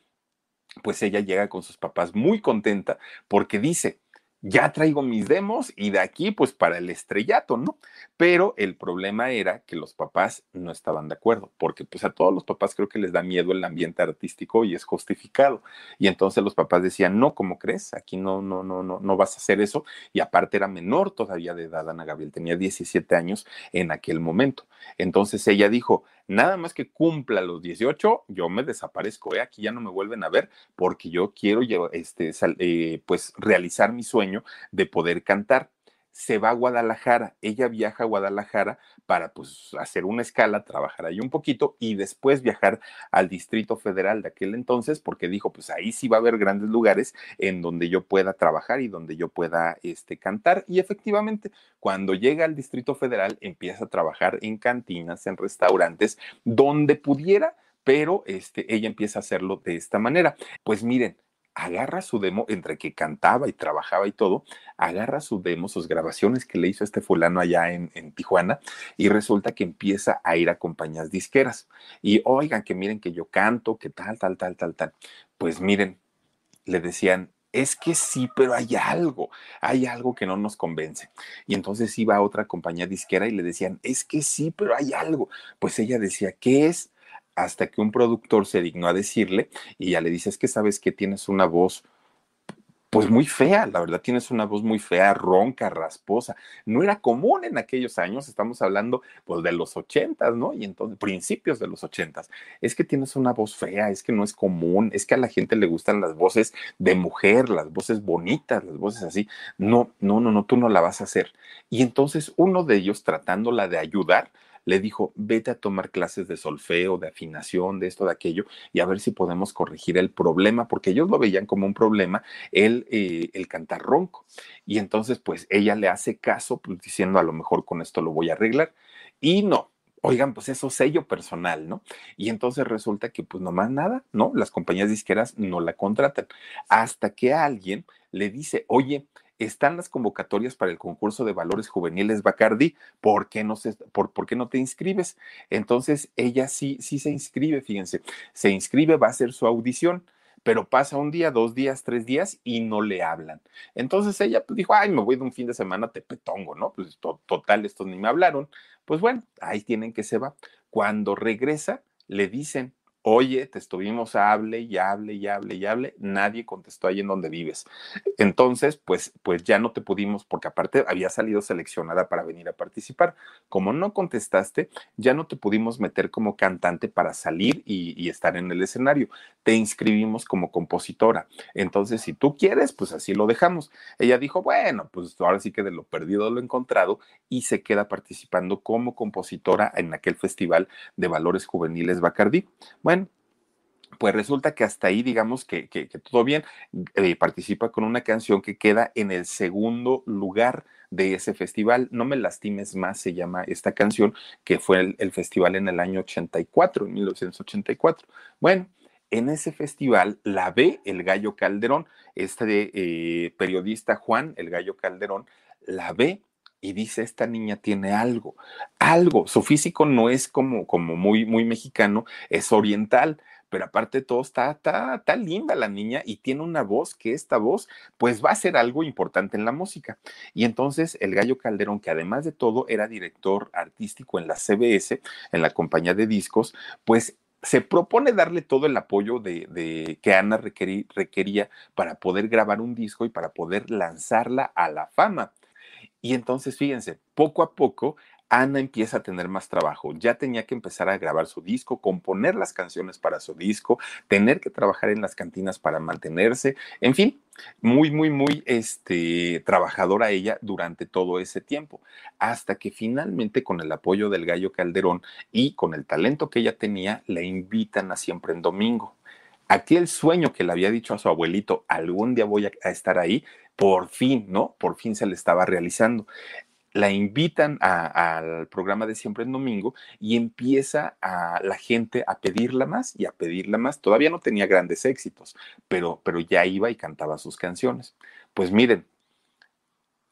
Speaker 2: pues ella llega con sus papás muy contenta porque dice, ya traigo mis demos y de aquí pues para el estrellato, ¿no? Pero el problema era que los papás no estaban de acuerdo, porque pues a todos los papás creo que les da miedo el ambiente artístico y es justificado. Y entonces los papás decían, no, ¿cómo crees? Aquí no, no, no, no, no vas a hacer eso. Y aparte era menor todavía de edad, Ana Gabriel, tenía 17 años en aquel momento. Entonces ella dijo, nada más que cumpla los 18, yo me desaparezco, ¿eh? aquí ya no me vuelven a ver porque yo quiero este, eh, pues realizar mi sueño de poder cantar se va a Guadalajara. Ella viaja a Guadalajara para pues hacer una escala, trabajar ahí un poquito y después viajar al Distrito Federal de aquel entonces porque dijo, pues ahí sí va a haber grandes lugares en donde yo pueda trabajar y donde yo pueda este, cantar. Y efectivamente, cuando llega al Distrito Federal, empieza a trabajar en cantinas, en restaurantes, donde pudiera, pero este, ella empieza a hacerlo de esta manera. Pues miren, agarra su demo, entre que cantaba y trabajaba y todo, agarra su demo, sus grabaciones que le hizo este fulano allá en, en, Tijuana, y resulta que empieza a ir a compañías disqueras. Y oigan, que miren que yo canto, que tal, tal, tal, tal, tal. Pues miren, le decían, es que sí, pero hay algo, hay algo que no nos convence. Y entonces iba a otra compañía disquera y le decían, es que sí, pero hay algo. Pues ella decía, ¿qué es? Hasta que un productor se dignó a decirle y ya le dice, es que sabes que tienes una voz pues muy fea, la verdad tienes una voz muy fea, ronca, rasposa. No era común en aquellos años, estamos hablando pues de los ochentas, ¿no? Y entonces, principios de los ochentas. Es que tienes una voz fea, es que no es común, es que a la gente le gustan las voces de mujer, las voces bonitas, las voces así. No, no, no, no, tú no la vas a hacer. Y entonces uno de ellos, tratándola de ayudar, le dijo, vete a tomar clases de solfeo, de afinación, de esto, de aquello, y a ver si podemos corregir el problema, porque ellos lo veían como un problema, el, eh, el cantar ronco. Y entonces, pues ella le hace caso, pues diciendo, a lo mejor con esto lo voy a arreglar. Y no, oigan, pues eso sello personal, ¿no? Y entonces resulta que pues nomás nada, ¿no? Las compañías disqueras no la contratan. Hasta que alguien le dice, oye, están las convocatorias para el concurso de valores juveniles Bacardi, ¿por qué no, se, por, por qué no te inscribes? Entonces ella sí, sí se inscribe, fíjense, se inscribe, va a hacer su audición pero pasa un día, dos días, tres días y no le hablan. Entonces ella pues, dijo, ay, me voy de un fin de semana te petongo, ¿no? Pues total, estos ni me hablaron. Pues bueno, ahí tienen que se va. Cuando regresa, le dicen, Oye, te estuvimos hable y hable y hable y hable, nadie contestó ahí en donde vives. Entonces, pues, pues ya no te pudimos, porque aparte había salido seleccionada para venir a participar. Como no contestaste, ya no te pudimos meter como cantante para salir y, y estar en el escenario. Te inscribimos como compositora. Entonces, si tú quieres, pues así lo dejamos. Ella dijo, bueno, pues ahora sí que de lo perdido lo encontrado y se queda participando como compositora en aquel festival de valores juveniles Bacardí. Bueno, pues resulta que hasta ahí, digamos que, todo bien, eh, participa con una canción que queda en el segundo lugar de ese festival. No me lastimes más, se llama esta canción, que fue el, el festival en el año 84, en 1984. Bueno, en ese festival la ve el Gallo Calderón, este eh, periodista Juan, el Gallo Calderón, la ve y dice, esta niña tiene algo, algo, su físico no es como, como muy, muy mexicano, es oriental, pero aparte de todo está, está, está, linda la niña y tiene una voz que esta voz pues va a ser algo importante en la música. Y entonces el Gallo Calderón, que además de todo era director artístico en la CBS, en la compañía de discos, pues se propone darle todo el apoyo de, de que Ana requerí, requería para poder grabar un disco y para poder lanzarla a la fama. Y entonces, fíjense, poco a poco Ana empieza a tener más trabajo. Ya tenía que empezar a grabar su disco, componer las canciones para su disco, tener que trabajar en las cantinas para mantenerse. En fin, muy, muy, muy este, trabajadora ella durante todo ese tiempo. Hasta que finalmente, con el apoyo del Gallo Calderón y con el talento que ella tenía, la invitan a siempre en domingo. Aquel sueño que le había dicho a su abuelito, algún día voy a estar ahí, por fin, ¿no? Por fin se le estaba realizando la invitan al programa de siempre en domingo y empieza a la gente a pedirla más y a pedirla más. Todavía no tenía grandes éxitos, pero, pero ya iba y cantaba sus canciones. Pues miren,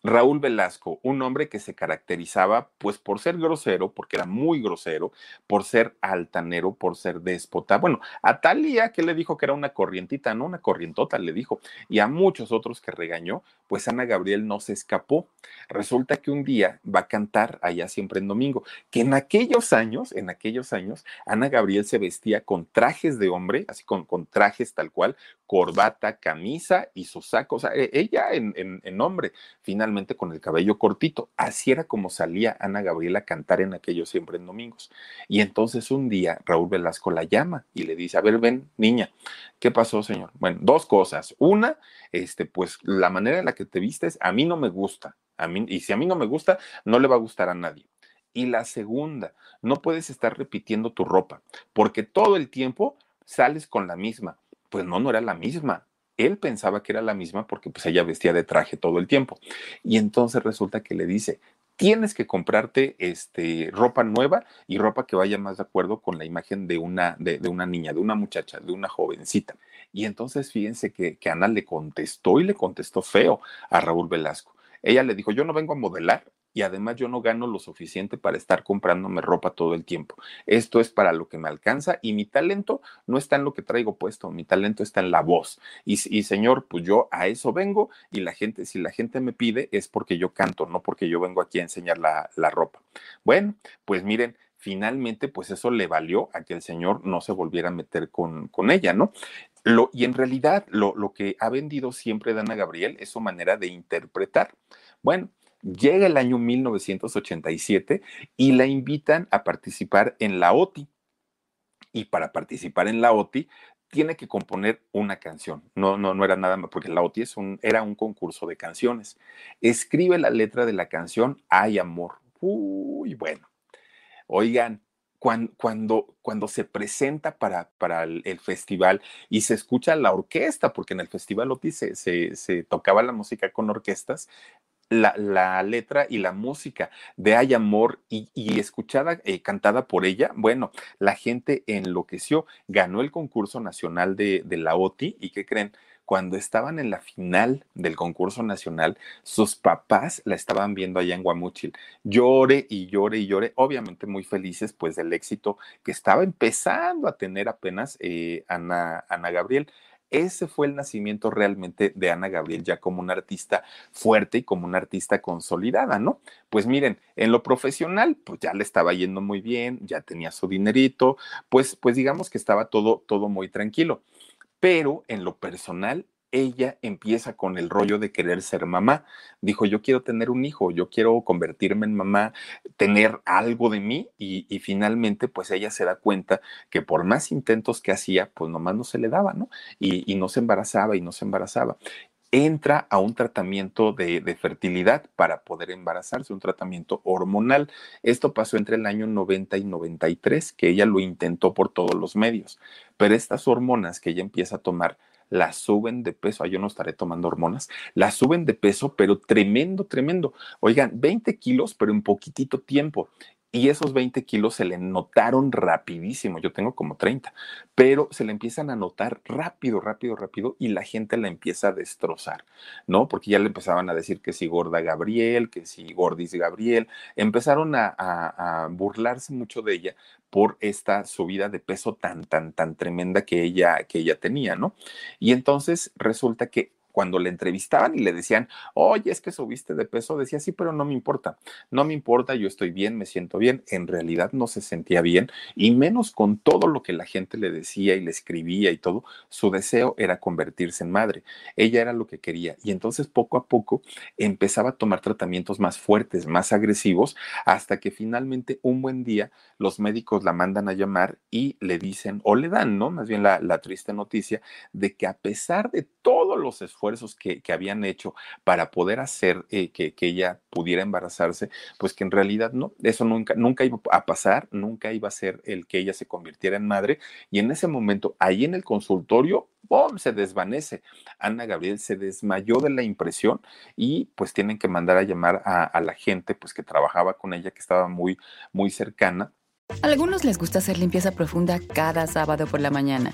Speaker 2: Raúl Velasco, un hombre que se caracterizaba pues por ser grosero, porque era muy grosero, por ser altanero, por ser déspota. Bueno, a Talía que le dijo que era una corrientita, no una corrientota, le dijo, y a muchos otros que regañó, pues Ana Gabriel no se escapó. Resulta que un día va a cantar allá siempre en domingo, que en aquellos años, en aquellos años, Ana Gabriel se vestía con trajes de hombre, así con, con trajes tal cual, corbata, camisa y su saco, o sea, e, ella en, en, en hombre, finalmente con el cabello cortito. Así era como salía Ana Gabriela a cantar en aquellos siempre en domingos. Y entonces un día Raúl Velasco la llama y le dice, a ver, ven, niña, ¿qué pasó, señor? Bueno, dos cosas. Una, este, pues la manera en la que te vistes a mí no me gusta. A mí, y si a mí no me gusta, no le va a gustar a nadie. Y la segunda, no puedes estar repitiendo tu ropa, porque todo el tiempo sales con la misma pues no, no era la misma. Él pensaba que era la misma porque pues ella vestía de traje todo el tiempo. Y entonces resulta que le dice, tienes que comprarte este, ropa nueva y ropa que vaya más de acuerdo con la imagen de una, de, una niña, de una muchacha, de una jovencita. Y entonces fíjense que, que Ana le contestó y le contestó feo a Raúl Velasco. Ella le dijo, yo no vengo a modelar, y además yo no gano lo suficiente para estar comprándome ropa todo el tiempo. Esto es para lo que me alcanza y mi talento no está en lo que traigo puesto, mi talento está en la voz. Y, señor, pues yo a eso vengo y la gente, si la gente me pide es porque yo canto, no porque yo vengo aquí a enseñar la, ropa. Bueno, pues miren, finalmente, pues eso le valió a que el señor no se volviera a meter con, con ella, ¿no? Lo, y en realidad lo, lo que ha vendido siempre Dana Gabriel es su manera de interpretar. Bueno, Llega el año 1987 y la invitan a participar en la OTI. Y para participar en la OTI tiene que componer una canción. No, no, no era nada más, porque la OTI era un concurso de canciones. Escribe la letra de la canción Hay amor. Uy, bueno. Oigan, cuando, cuando, cuando, se presenta para, para el, festival y se escucha la orquesta, porque en el festival OTI se, se, se, tocaba la música con orquestas, la, letra y la música de Hay Amor y, escuchada, eh, cantada por ella, bueno, la gente enloqueció, ganó el concurso nacional de, de la OTI y ¿qué creen? Cuando estaban en la final del concurso nacional, sus papás la estaban viendo allá en Guamúchil. Llore y llore y llore, obviamente muy felices pues del éxito que estaba empezando a tener apenas eh, Ana, Ana Gabriel. Ese fue el nacimiento realmente de Ana Gabriel ya como una artista fuerte y como una artista consolidada, ¿no? Pues miren, en lo profesional, pues ya le estaba yendo muy bien, ya tenía su dinerito, pues, pues digamos que estaba todo, todo muy tranquilo. Pero en lo personal, ella empieza con el rollo de querer ser mamá. Dijo, yo quiero tener un hijo, yo quiero convertirme en mamá, tener algo de mí y, finalmente pues ella se da cuenta que por más intentos que hacía, pues nomás no se le daba, ¿no? Y, no se embarazaba y no se embarazaba entra a un tratamiento de, de, fertilidad para poder embarazarse, un tratamiento hormonal. Esto pasó entre el año 90 y 93, que ella lo intentó por todos los medios, pero estas hormonas que ella empieza a tomar la suben de peso. yo no estaré tomando hormonas. La suben de peso, pero tremendo, tremendo. Oigan, 20 kilos, pero en poquitito tiempo y esos 20 kilos se le notaron rapidísimo, yo tengo como 30, pero se le empiezan a notar rápido, rápido, rápido y la gente la empieza a destrozar, ¿no? Porque ya le empezaban a decir que si gorda Gabriel, que si gordis Gabriel, empezaron a, a burlarse mucho de ella por esta subida de peso tan, tan, tan tremenda que ella, que ella tenía, ¿no? Y entonces resulta que cuando le entrevistaban y le decían, oye, es que subiste de peso, decía, sí, pero no me importa, no me importa, yo estoy bien, me siento bien. En realidad no se sentía bien y menos con todo lo que la gente le decía y le escribía y todo, su deseo era convertirse en madre. Ella era lo que quería y entonces poco a poco empezaba a tomar tratamientos más fuertes, más agresivos, hasta que finalmente un buen día los médicos la mandan a llamar y le dicen, o le dan, ¿no? Más bien la, la triste noticia de que a pesar de todos los esfuerzos, esfuerzos que, habían hecho para poder hacer eh, que, ella pudiera embarazarse, pues que en realidad no, eso nunca, nunca iba a pasar, nunca iba a ser el que ella se convirtiera en madre. Y en ese momento, ahí en el consultorio, ¡bom! se desvanece. Ana Gabriel se desmayó de la impresión y pues tienen que mandar a llamar a, a la gente pues que trabajaba con ella, que estaba muy, muy cercana.
Speaker 3: A algunos les gusta hacer limpieza profunda cada sábado por la mañana.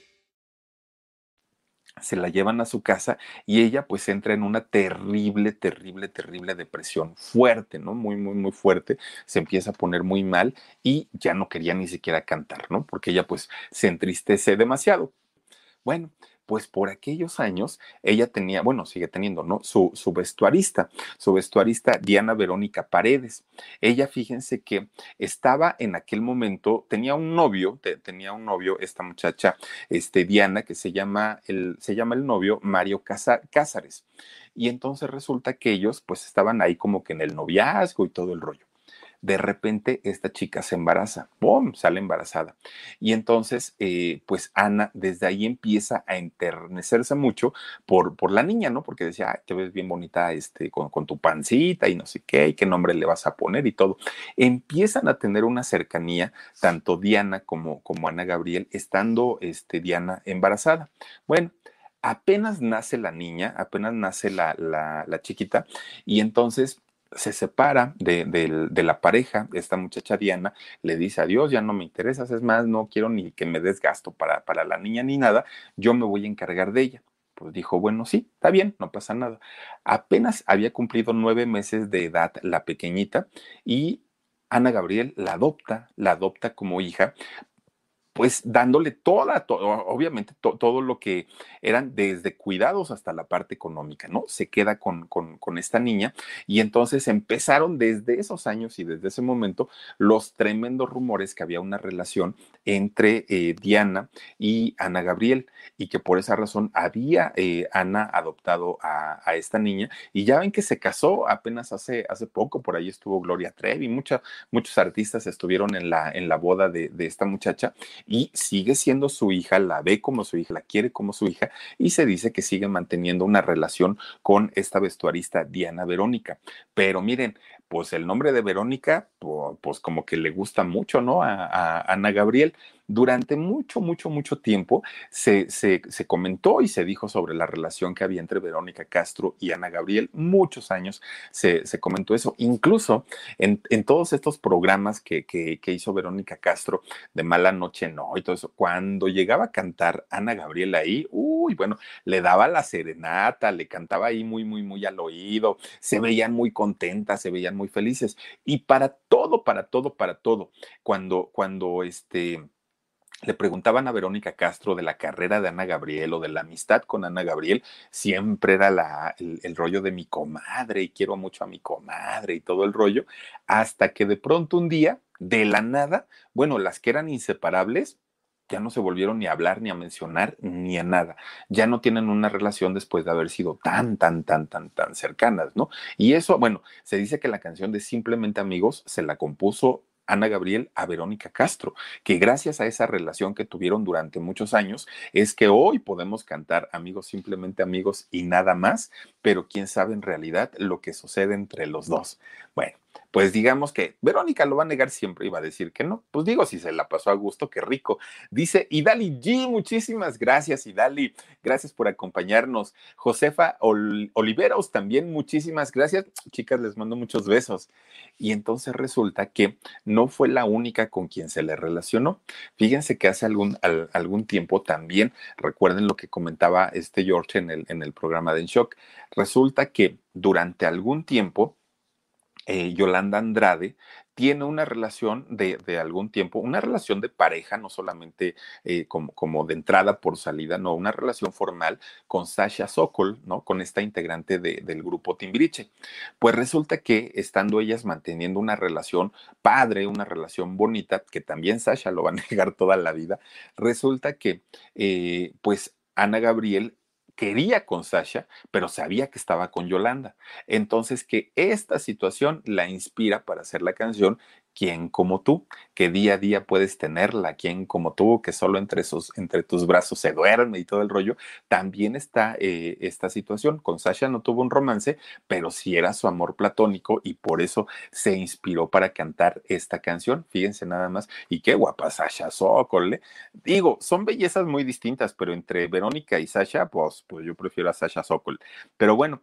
Speaker 2: se la llevan a su casa y ella pues entra en una terrible, terrible, terrible depresión fuerte, ¿no? Muy, muy, muy fuerte. Se empieza a poner muy mal y ya no quería ni siquiera cantar, ¿no? Porque ella pues se entristece demasiado. Bueno, pues por aquellos años ella tenía, bueno, sigue teniendo, ¿no? Su, su vestuarista, su vestuarista Diana Verónica Paredes. Ella, fíjense que estaba en aquel momento, tenía un novio, tenía un novio, esta muchacha, este, Diana, que se llama el, se llama el novio Mario Cázares. Y entonces resulta que ellos pues estaban ahí como que en el noviazgo y todo el rollo. De repente esta chica se embaraza, ¡pum! sale embarazada. Y entonces, eh, pues Ana desde ahí empieza a enternecerse mucho por, por la niña, ¿no? Porque decía, te ves bien bonita este, con, con, tu pancita y no sé qué, y qué nombre le vas a poner y todo. Empiezan a tener una cercanía, tanto Diana como, como Ana Gabriel, estando este, Diana embarazada. Bueno, apenas nace la niña, apenas nace la, la chiquita, y entonces se separa de, de, la pareja, esta muchacha Diana le dice adiós, ya no me interesas, es más, no quiero ni que me des gasto para, para la niña ni nada, yo me voy a encargar de ella. Pues dijo, bueno, sí, está bien, no pasa nada. Apenas había cumplido nueve meses de edad la pequeñita y Ana Gabriel la adopta, la adopta como hija, pues dándole toda, obviamente todo lo que eran desde cuidados hasta la parte económica, ¿no? Se queda con, con, esta niña y entonces empezaron desde esos años y desde ese momento los tremendos rumores que había una relación entre eh, Diana y Ana Gabriel y que por esa razón había eh, Ana adoptado a, esta niña y ya ven que se casó apenas hace, hace poco, por ahí estuvo Gloria Trevi, mucha, muchos artistas estuvieron en la, en la boda de esta muchacha y sigue siendo su hija, la ve como su hija, la quiere como su hija y se dice que sigue manteniendo una relación con esta vestuarista Diana Verónica. Pero miren, pues el nombre de Verónica, pues, como que le gusta mucho, ¿no? A, a Ana Gabriel durante mucho, mucho, mucho tiempo se, se, se, comentó y se dijo sobre la relación que había entre Verónica Castro y Ana Gabriel. Muchos años se, se comentó eso. Incluso en, en todos estos programas que, que, hizo Verónica Castro de Mala Noche No y todo eso, cuando llegaba a cantar Ana Gabriel ahí, uy, bueno, le daba la serenata, le cantaba ahí muy, muy, muy al oído, se veían muy contentas, se veían muy felices. Y para todo, para todo, para todo, cuando, cuando este le preguntaban a Verónica Castro de la carrera de Ana Gabriel o de la amistad con Ana Gabriel, siempre era la, el, el, rollo de mi comadre y quiero mucho a mi comadre y todo el rollo, hasta que de pronto un día, de la nada, bueno, las que eran inseparables, ya no se volvieron ni a hablar, ni a mencionar, ni a nada. Ya no tienen una relación después de haber sido tan, tan, tan, tan, tan cercanas, ¿no? Y eso, bueno, se dice que la canción de Simplemente Amigos se la compuso Ana Gabriel a Verónica Castro, que gracias a esa relación que tuvieron durante muchos años es que hoy podemos cantar amigos, simplemente amigos y nada más, pero quién sabe en realidad lo que sucede entre los dos. Bueno, pues digamos que Verónica lo va a negar siempre y va a decir que no. Pues digo, si se la pasó a gusto, qué rico. Dice Idali G, muchísimas gracias, Idali. Gracias por acompañarnos. Josefa Ol Oliveros también, muchísimas gracias. Chicas, les mando muchos besos. Y entonces resulta que no fue la única con quien se le relacionó. Fíjense que hace algún, al, algún tiempo también, recuerden lo que comentaba este George en el, en el programa de En Shock, resulta que durante algún tiempo, eh, Yolanda Andrade tiene una relación de, de, algún tiempo, una relación de pareja, no solamente eh, como, como, de entrada por salida, no, una relación formal con Sasha Sokol, ¿no? Con esta integrante de, del grupo Timbiriche. Pues resulta que estando ellas manteniendo una relación padre, una relación bonita, que también Sasha lo va a negar toda la vida, resulta que, eh, pues, Ana Gabriel quería con Sasha, pero sabía que estaba con Yolanda. Entonces, que esta situación la inspira para hacer la canción ¿Quién como tú? Que día a día puedes tenerla, ¿quién como tú? Que solo entre, sus, entre tus brazos se duerme y todo el rollo. También está eh, esta situación. Con Sasha no tuvo un romance, pero sí era su amor platónico y por eso se inspiró para cantar esta canción. Fíjense nada más. Y qué guapa Sasha Sokol. ¿eh? Digo, son bellezas muy distintas, pero entre Verónica y Sasha, pues, pues yo prefiero a Sasha Sokol. Pero bueno,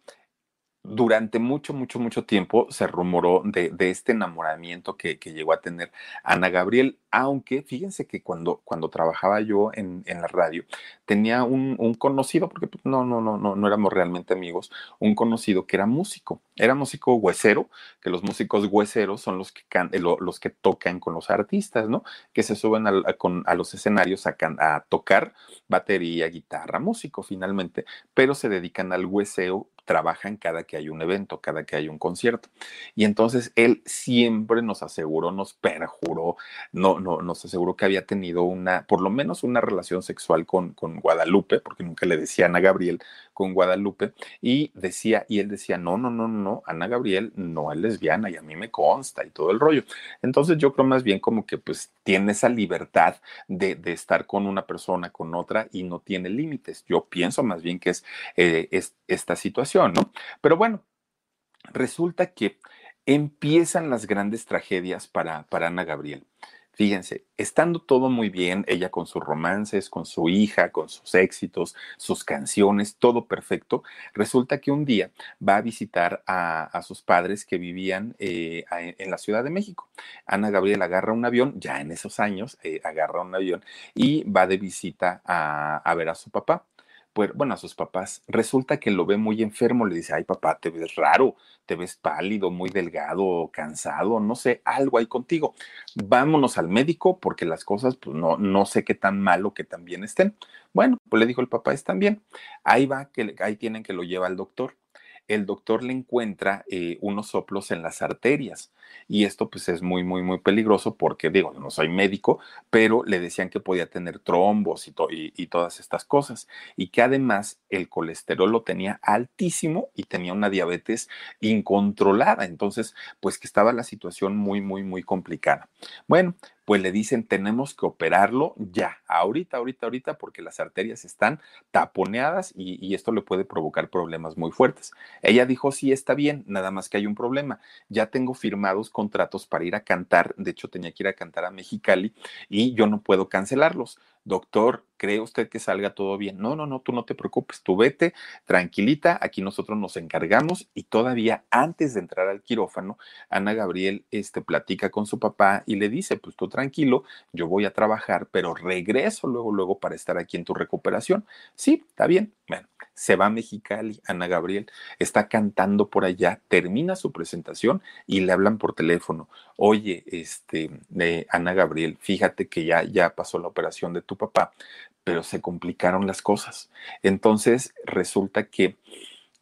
Speaker 2: durante mucho, mucho, mucho tiempo se rumoró de, de este enamoramiento que, que, llegó a tener Ana Gabriel, aunque fíjense que cuando, cuando trabajaba yo en, en la radio, tenía un, un conocido, porque pues, no, no, no, no, no éramos realmente amigos, un conocido que era músico, era músico huesero, que los músicos hueseros son los que, can, eh, los que tocan con los artistas, ¿no? Que se suben a, los escenarios a, a tocar batería, guitarra, músico finalmente, pero se dedican al hueseo trabajan cada que hay un evento, cada que hay un concierto. Y entonces él siempre nos aseguró, nos perjuró, no, no, nos aseguró que había tenido una, por lo menos una relación sexual con, con Guadalupe, porque nunca le decían a Gabriel con Guadalupe, y decía, y él decía, no, no, no, no, Ana Gabriel no es lesbiana y a mí me consta y todo el rollo. Entonces yo creo más bien como que pues tiene esa libertad de, de estar con una persona, con otra y no tiene límites. Yo pienso más bien que es, eh, es esta situación, ¿no? Pero bueno, resulta que empiezan las grandes tragedias para, para Ana Gabriel. Fíjense, estando todo muy bien, ella con sus romances, con su hija, con sus éxitos, sus canciones, todo perfecto, resulta que un día va a visitar a, sus padres que vivían eh, en la Ciudad de México. Ana Gabriel agarra un avión, ya en esos años, eh, agarra un avión y va de visita a ver a su papá bueno, a sus papás, resulta que lo ve muy enfermo, le dice, ay papá, te ves raro, te ves pálido, muy delgado, cansado, no sé, algo hay contigo. Vámonos al médico porque las cosas, pues no, no sé qué tan malo que tan bien estén. Bueno, pues le dijo el papá, están bien. Ahí va, que ahí tienen que lo lleva al doctor el doctor le encuentra eh, unos soplos en las arterias. Y esto pues es muy, muy, muy peligroso porque digo, no soy médico, pero le decían que podía tener trombos y, y, todas estas cosas. Y que además el colesterol lo tenía altísimo y tenía una diabetes incontrolada. Entonces, pues que estaba la situación muy, muy, muy complicada. Bueno, pues le dicen tenemos que operarlo ya, ahorita, ahorita, ahorita, porque las arterias están taponeadas y, esto le puede provocar problemas muy fuertes. Ella dijo, sí, está bien, nada más que hay un problema. Ya tengo firmados contratos para ir a cantar, de hecho tenía que ir a cantar a Mexicali y yo no puedo cancelarlos doctor, ¿cree usted que salga todo bien? No, no, no, tú no te preocupes, tú vete, tranquilita, aquí nosotros nos encargamos y todavía antes de entrar al quirófano, Ana Gabriel este, platica con su papá y le dice, pues tú tranquilo, yo voy a trabajar, pero regreso luego, luego para estar aquí en tu recuperación. Sí, está bien. Bueno, se va a Mexicali, Ana Gabriel, está cantando por allá, termina su presentación y le hablan por teléfono. Oye, este, Ana Gabriel, fíjate que ya, ya pasó la operación de tu papá, pero se complicaron las cosas. Entonces resulta que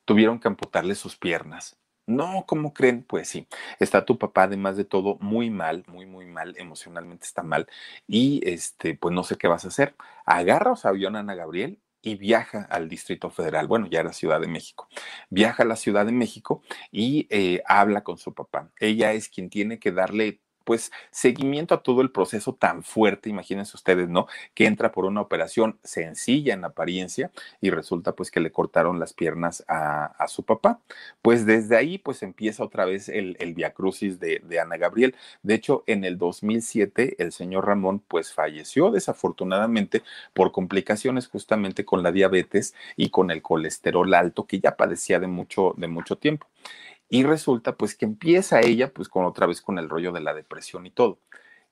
Speaker 2: tuvieron que amputarle sus piernas. No, ¿cómo creen? Pues sí, está tu papá además de todo muy mal, muy, muy mal, emocionalmente está mal y este, pues no sé qué vas a hacer. Agarra a avión Ana Gabriel y viaja al Distrito Federal, bueno, ya era Ciudad de México. Viaja a la Ciudad de México y eh, habla con su papá. Ella es quien tiene que darle pues seguimiento a todo el proceso tan fuerte, imagínense ustedes, ¿no? Que entra por una operación sencilla en apariencia y resulta pues que le cortaron las piernas a, su papá. Pues desde ahí pues empieza otra vez el, el viacrucis de, de Ana Gabriel. De hecho, en el 2007 el señor Ramón pues falleció desafortunadamente por complicaciones justamente con la diabetes y con el colesterol alto que ya padecía de mucho, de mucho tiempo. Y resulta pues que empieza ella pues con otra vez con el rollo de la depresión y todo.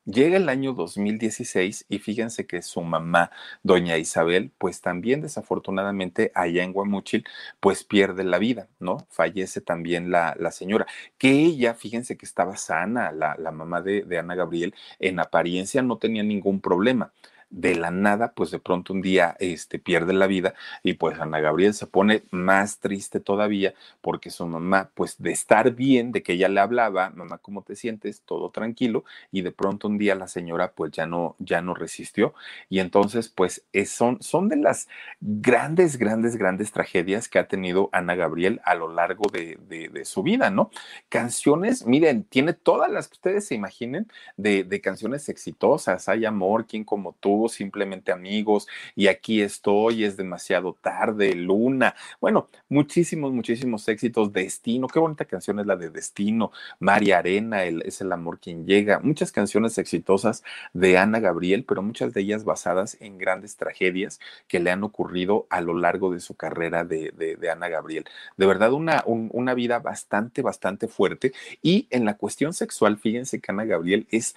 Speaker 2: Llega el año 2016 y fíjense que su mamá, doña Isabel, pues también desafortunadamente allá en Guamuchil, pues pierde la vida, ¿no? Fallece también la, la señora, que ella, fíjense que estaba sana, la, la mamá de, de Ana Gabriel, en apariencia no tenía ningún problema de la nada, pues de pronto un día este, pierde la vida y pues Ana Gabriel se pone más triste todavía porque su mamá, pues de estar bien, de que ella le hablaba, mamá, ¿cómo te sientes? Todo tranquilo y de pronto un día la señora pues ya no, ya no resistió y entonces pues son, son de las grandes, grandes, grandes tragedias que ha tenido Ana Gabriel a lo largo de, de, su vida, ¿no? Canciones, miren, tiene todas las que ustedes se imaginen de, de canciones exitosas, hay amor, quien como tú, simplemente amigos, y aquí estoy, es demasiado tarde, Luna. Bueno, muchísimos, muchísimos éxitos. Destino, qué bonita canción es la de Destino. María Arena, es el amor quien llega. Muchas canciones exitosas de Ana Gabriel, pero muchas de ellas basadas en grandes tragedias que le han ocurrido a lo largo de su carrera de, Ana Gabriel. De verdad, una, una vida bastante, bastante fuerte. Y en la cuestión sexual, fíjense que Ana Gabriel es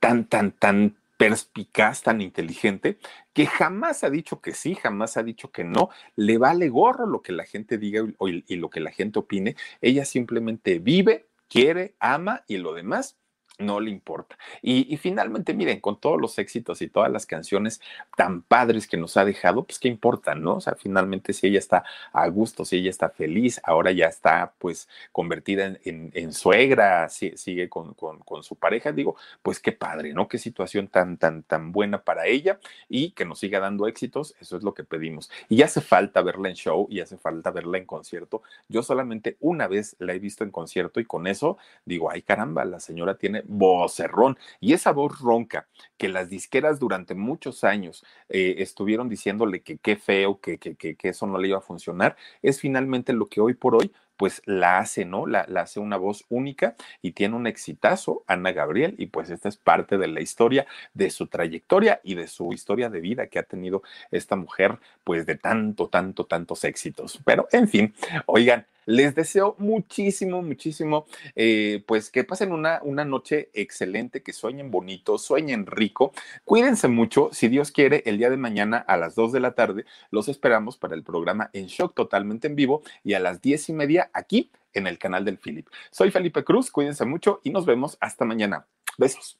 Speaker 2: tan, tan, tan perspicaz, tan inteligente, que jamás ha dicho que sí, jamás ha dicho que no, le vale gorro lo que la gente diga y, lo que la gente opine, ella simplemente vive, quiere, ama y lo demás no le importa. Y, finalmente, miren, con todos los éxitos y todas las canciones tan padres que nos ha dejado, pues qué importa, ¿no? O sea, finalmente si ella está a gusto, si ella está feliz, ahora ya está pues convertida en, suegra, sigue con, su pareja, digo, pues qué padre, ¿no? Qué situación tan, tan, tan buena para ella y que nos siga dando éxitos, eso es lo que pedimos. Y hace falta verla en show y hace falta verla en concierto. Yo solamente una vez la he visto en concierto y con eso digo, ay caramba, la señora tiene vocerrón. Y esa voz ronca que las disqueras durante muchos años eh, estuvieron diciéndole que qué feo, que, que, que, que eso no le iba a funcionar, es finalmente lo que hoy por hoy pues la hace, ¿no? La, la, hace una voz única y tiene un exitazo, Ana Gabriel, y pues esta es parte de la historia, de su trayectoria y de su historia de vida que ha tenido esta mujer, pues de tanto, tanto, tantos éxitos. Pero, en fin, oigan, les deseo muchísimo, muchísimo, eh, pues que pasen una, una noche excelente, que sueñen bonito, sueñen rico. Cuídense mucho. Si Dios quiere, el día de mañana a las 2 de la tarde los esperamos para el programa En Shock totalmente en vivo y a las 10 y media aquí en el canal del Philip. Soy Felipe Cruz, cuídense mucho y nos vemos hasta mañana. Besos.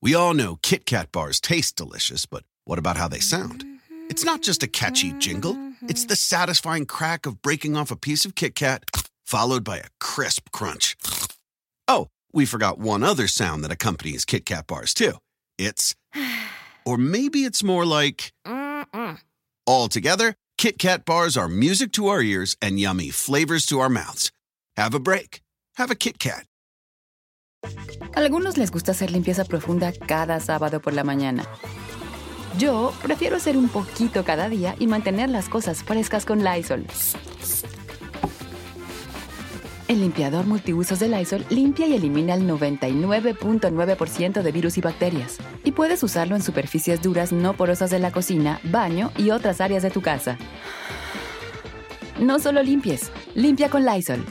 Speaker 4: We all know Kit Kat bars taste delicious, but what about how they sound? It's not just a catchy jingle. It's the satisfying crack of breaking off a piece of Kit Kat, followed by a crisp crunch. Oh, we forgot one other sound that accompanies Kit Kat bars, too. It's. Or maybe it's more like. All together, Kit Kat bars are music to our ears and yummy flavors to our mouths. Have a break. Have a Kit Kat.
Speaker 3: Algunos les gusta hacer limpieza profunda cada sábado por la mañana. Yo prefiero hacer un poquito cada día y mantener las cosas frescas con Lysol. El limpiador multiusos de Lysol limpia y elimina el 99.9% de virus y bacterias. Y puedes usarlo en superficies duras no porosas de la cocina, baño y otras áreas de tu casa. No solo limpies, limpia con Lysol.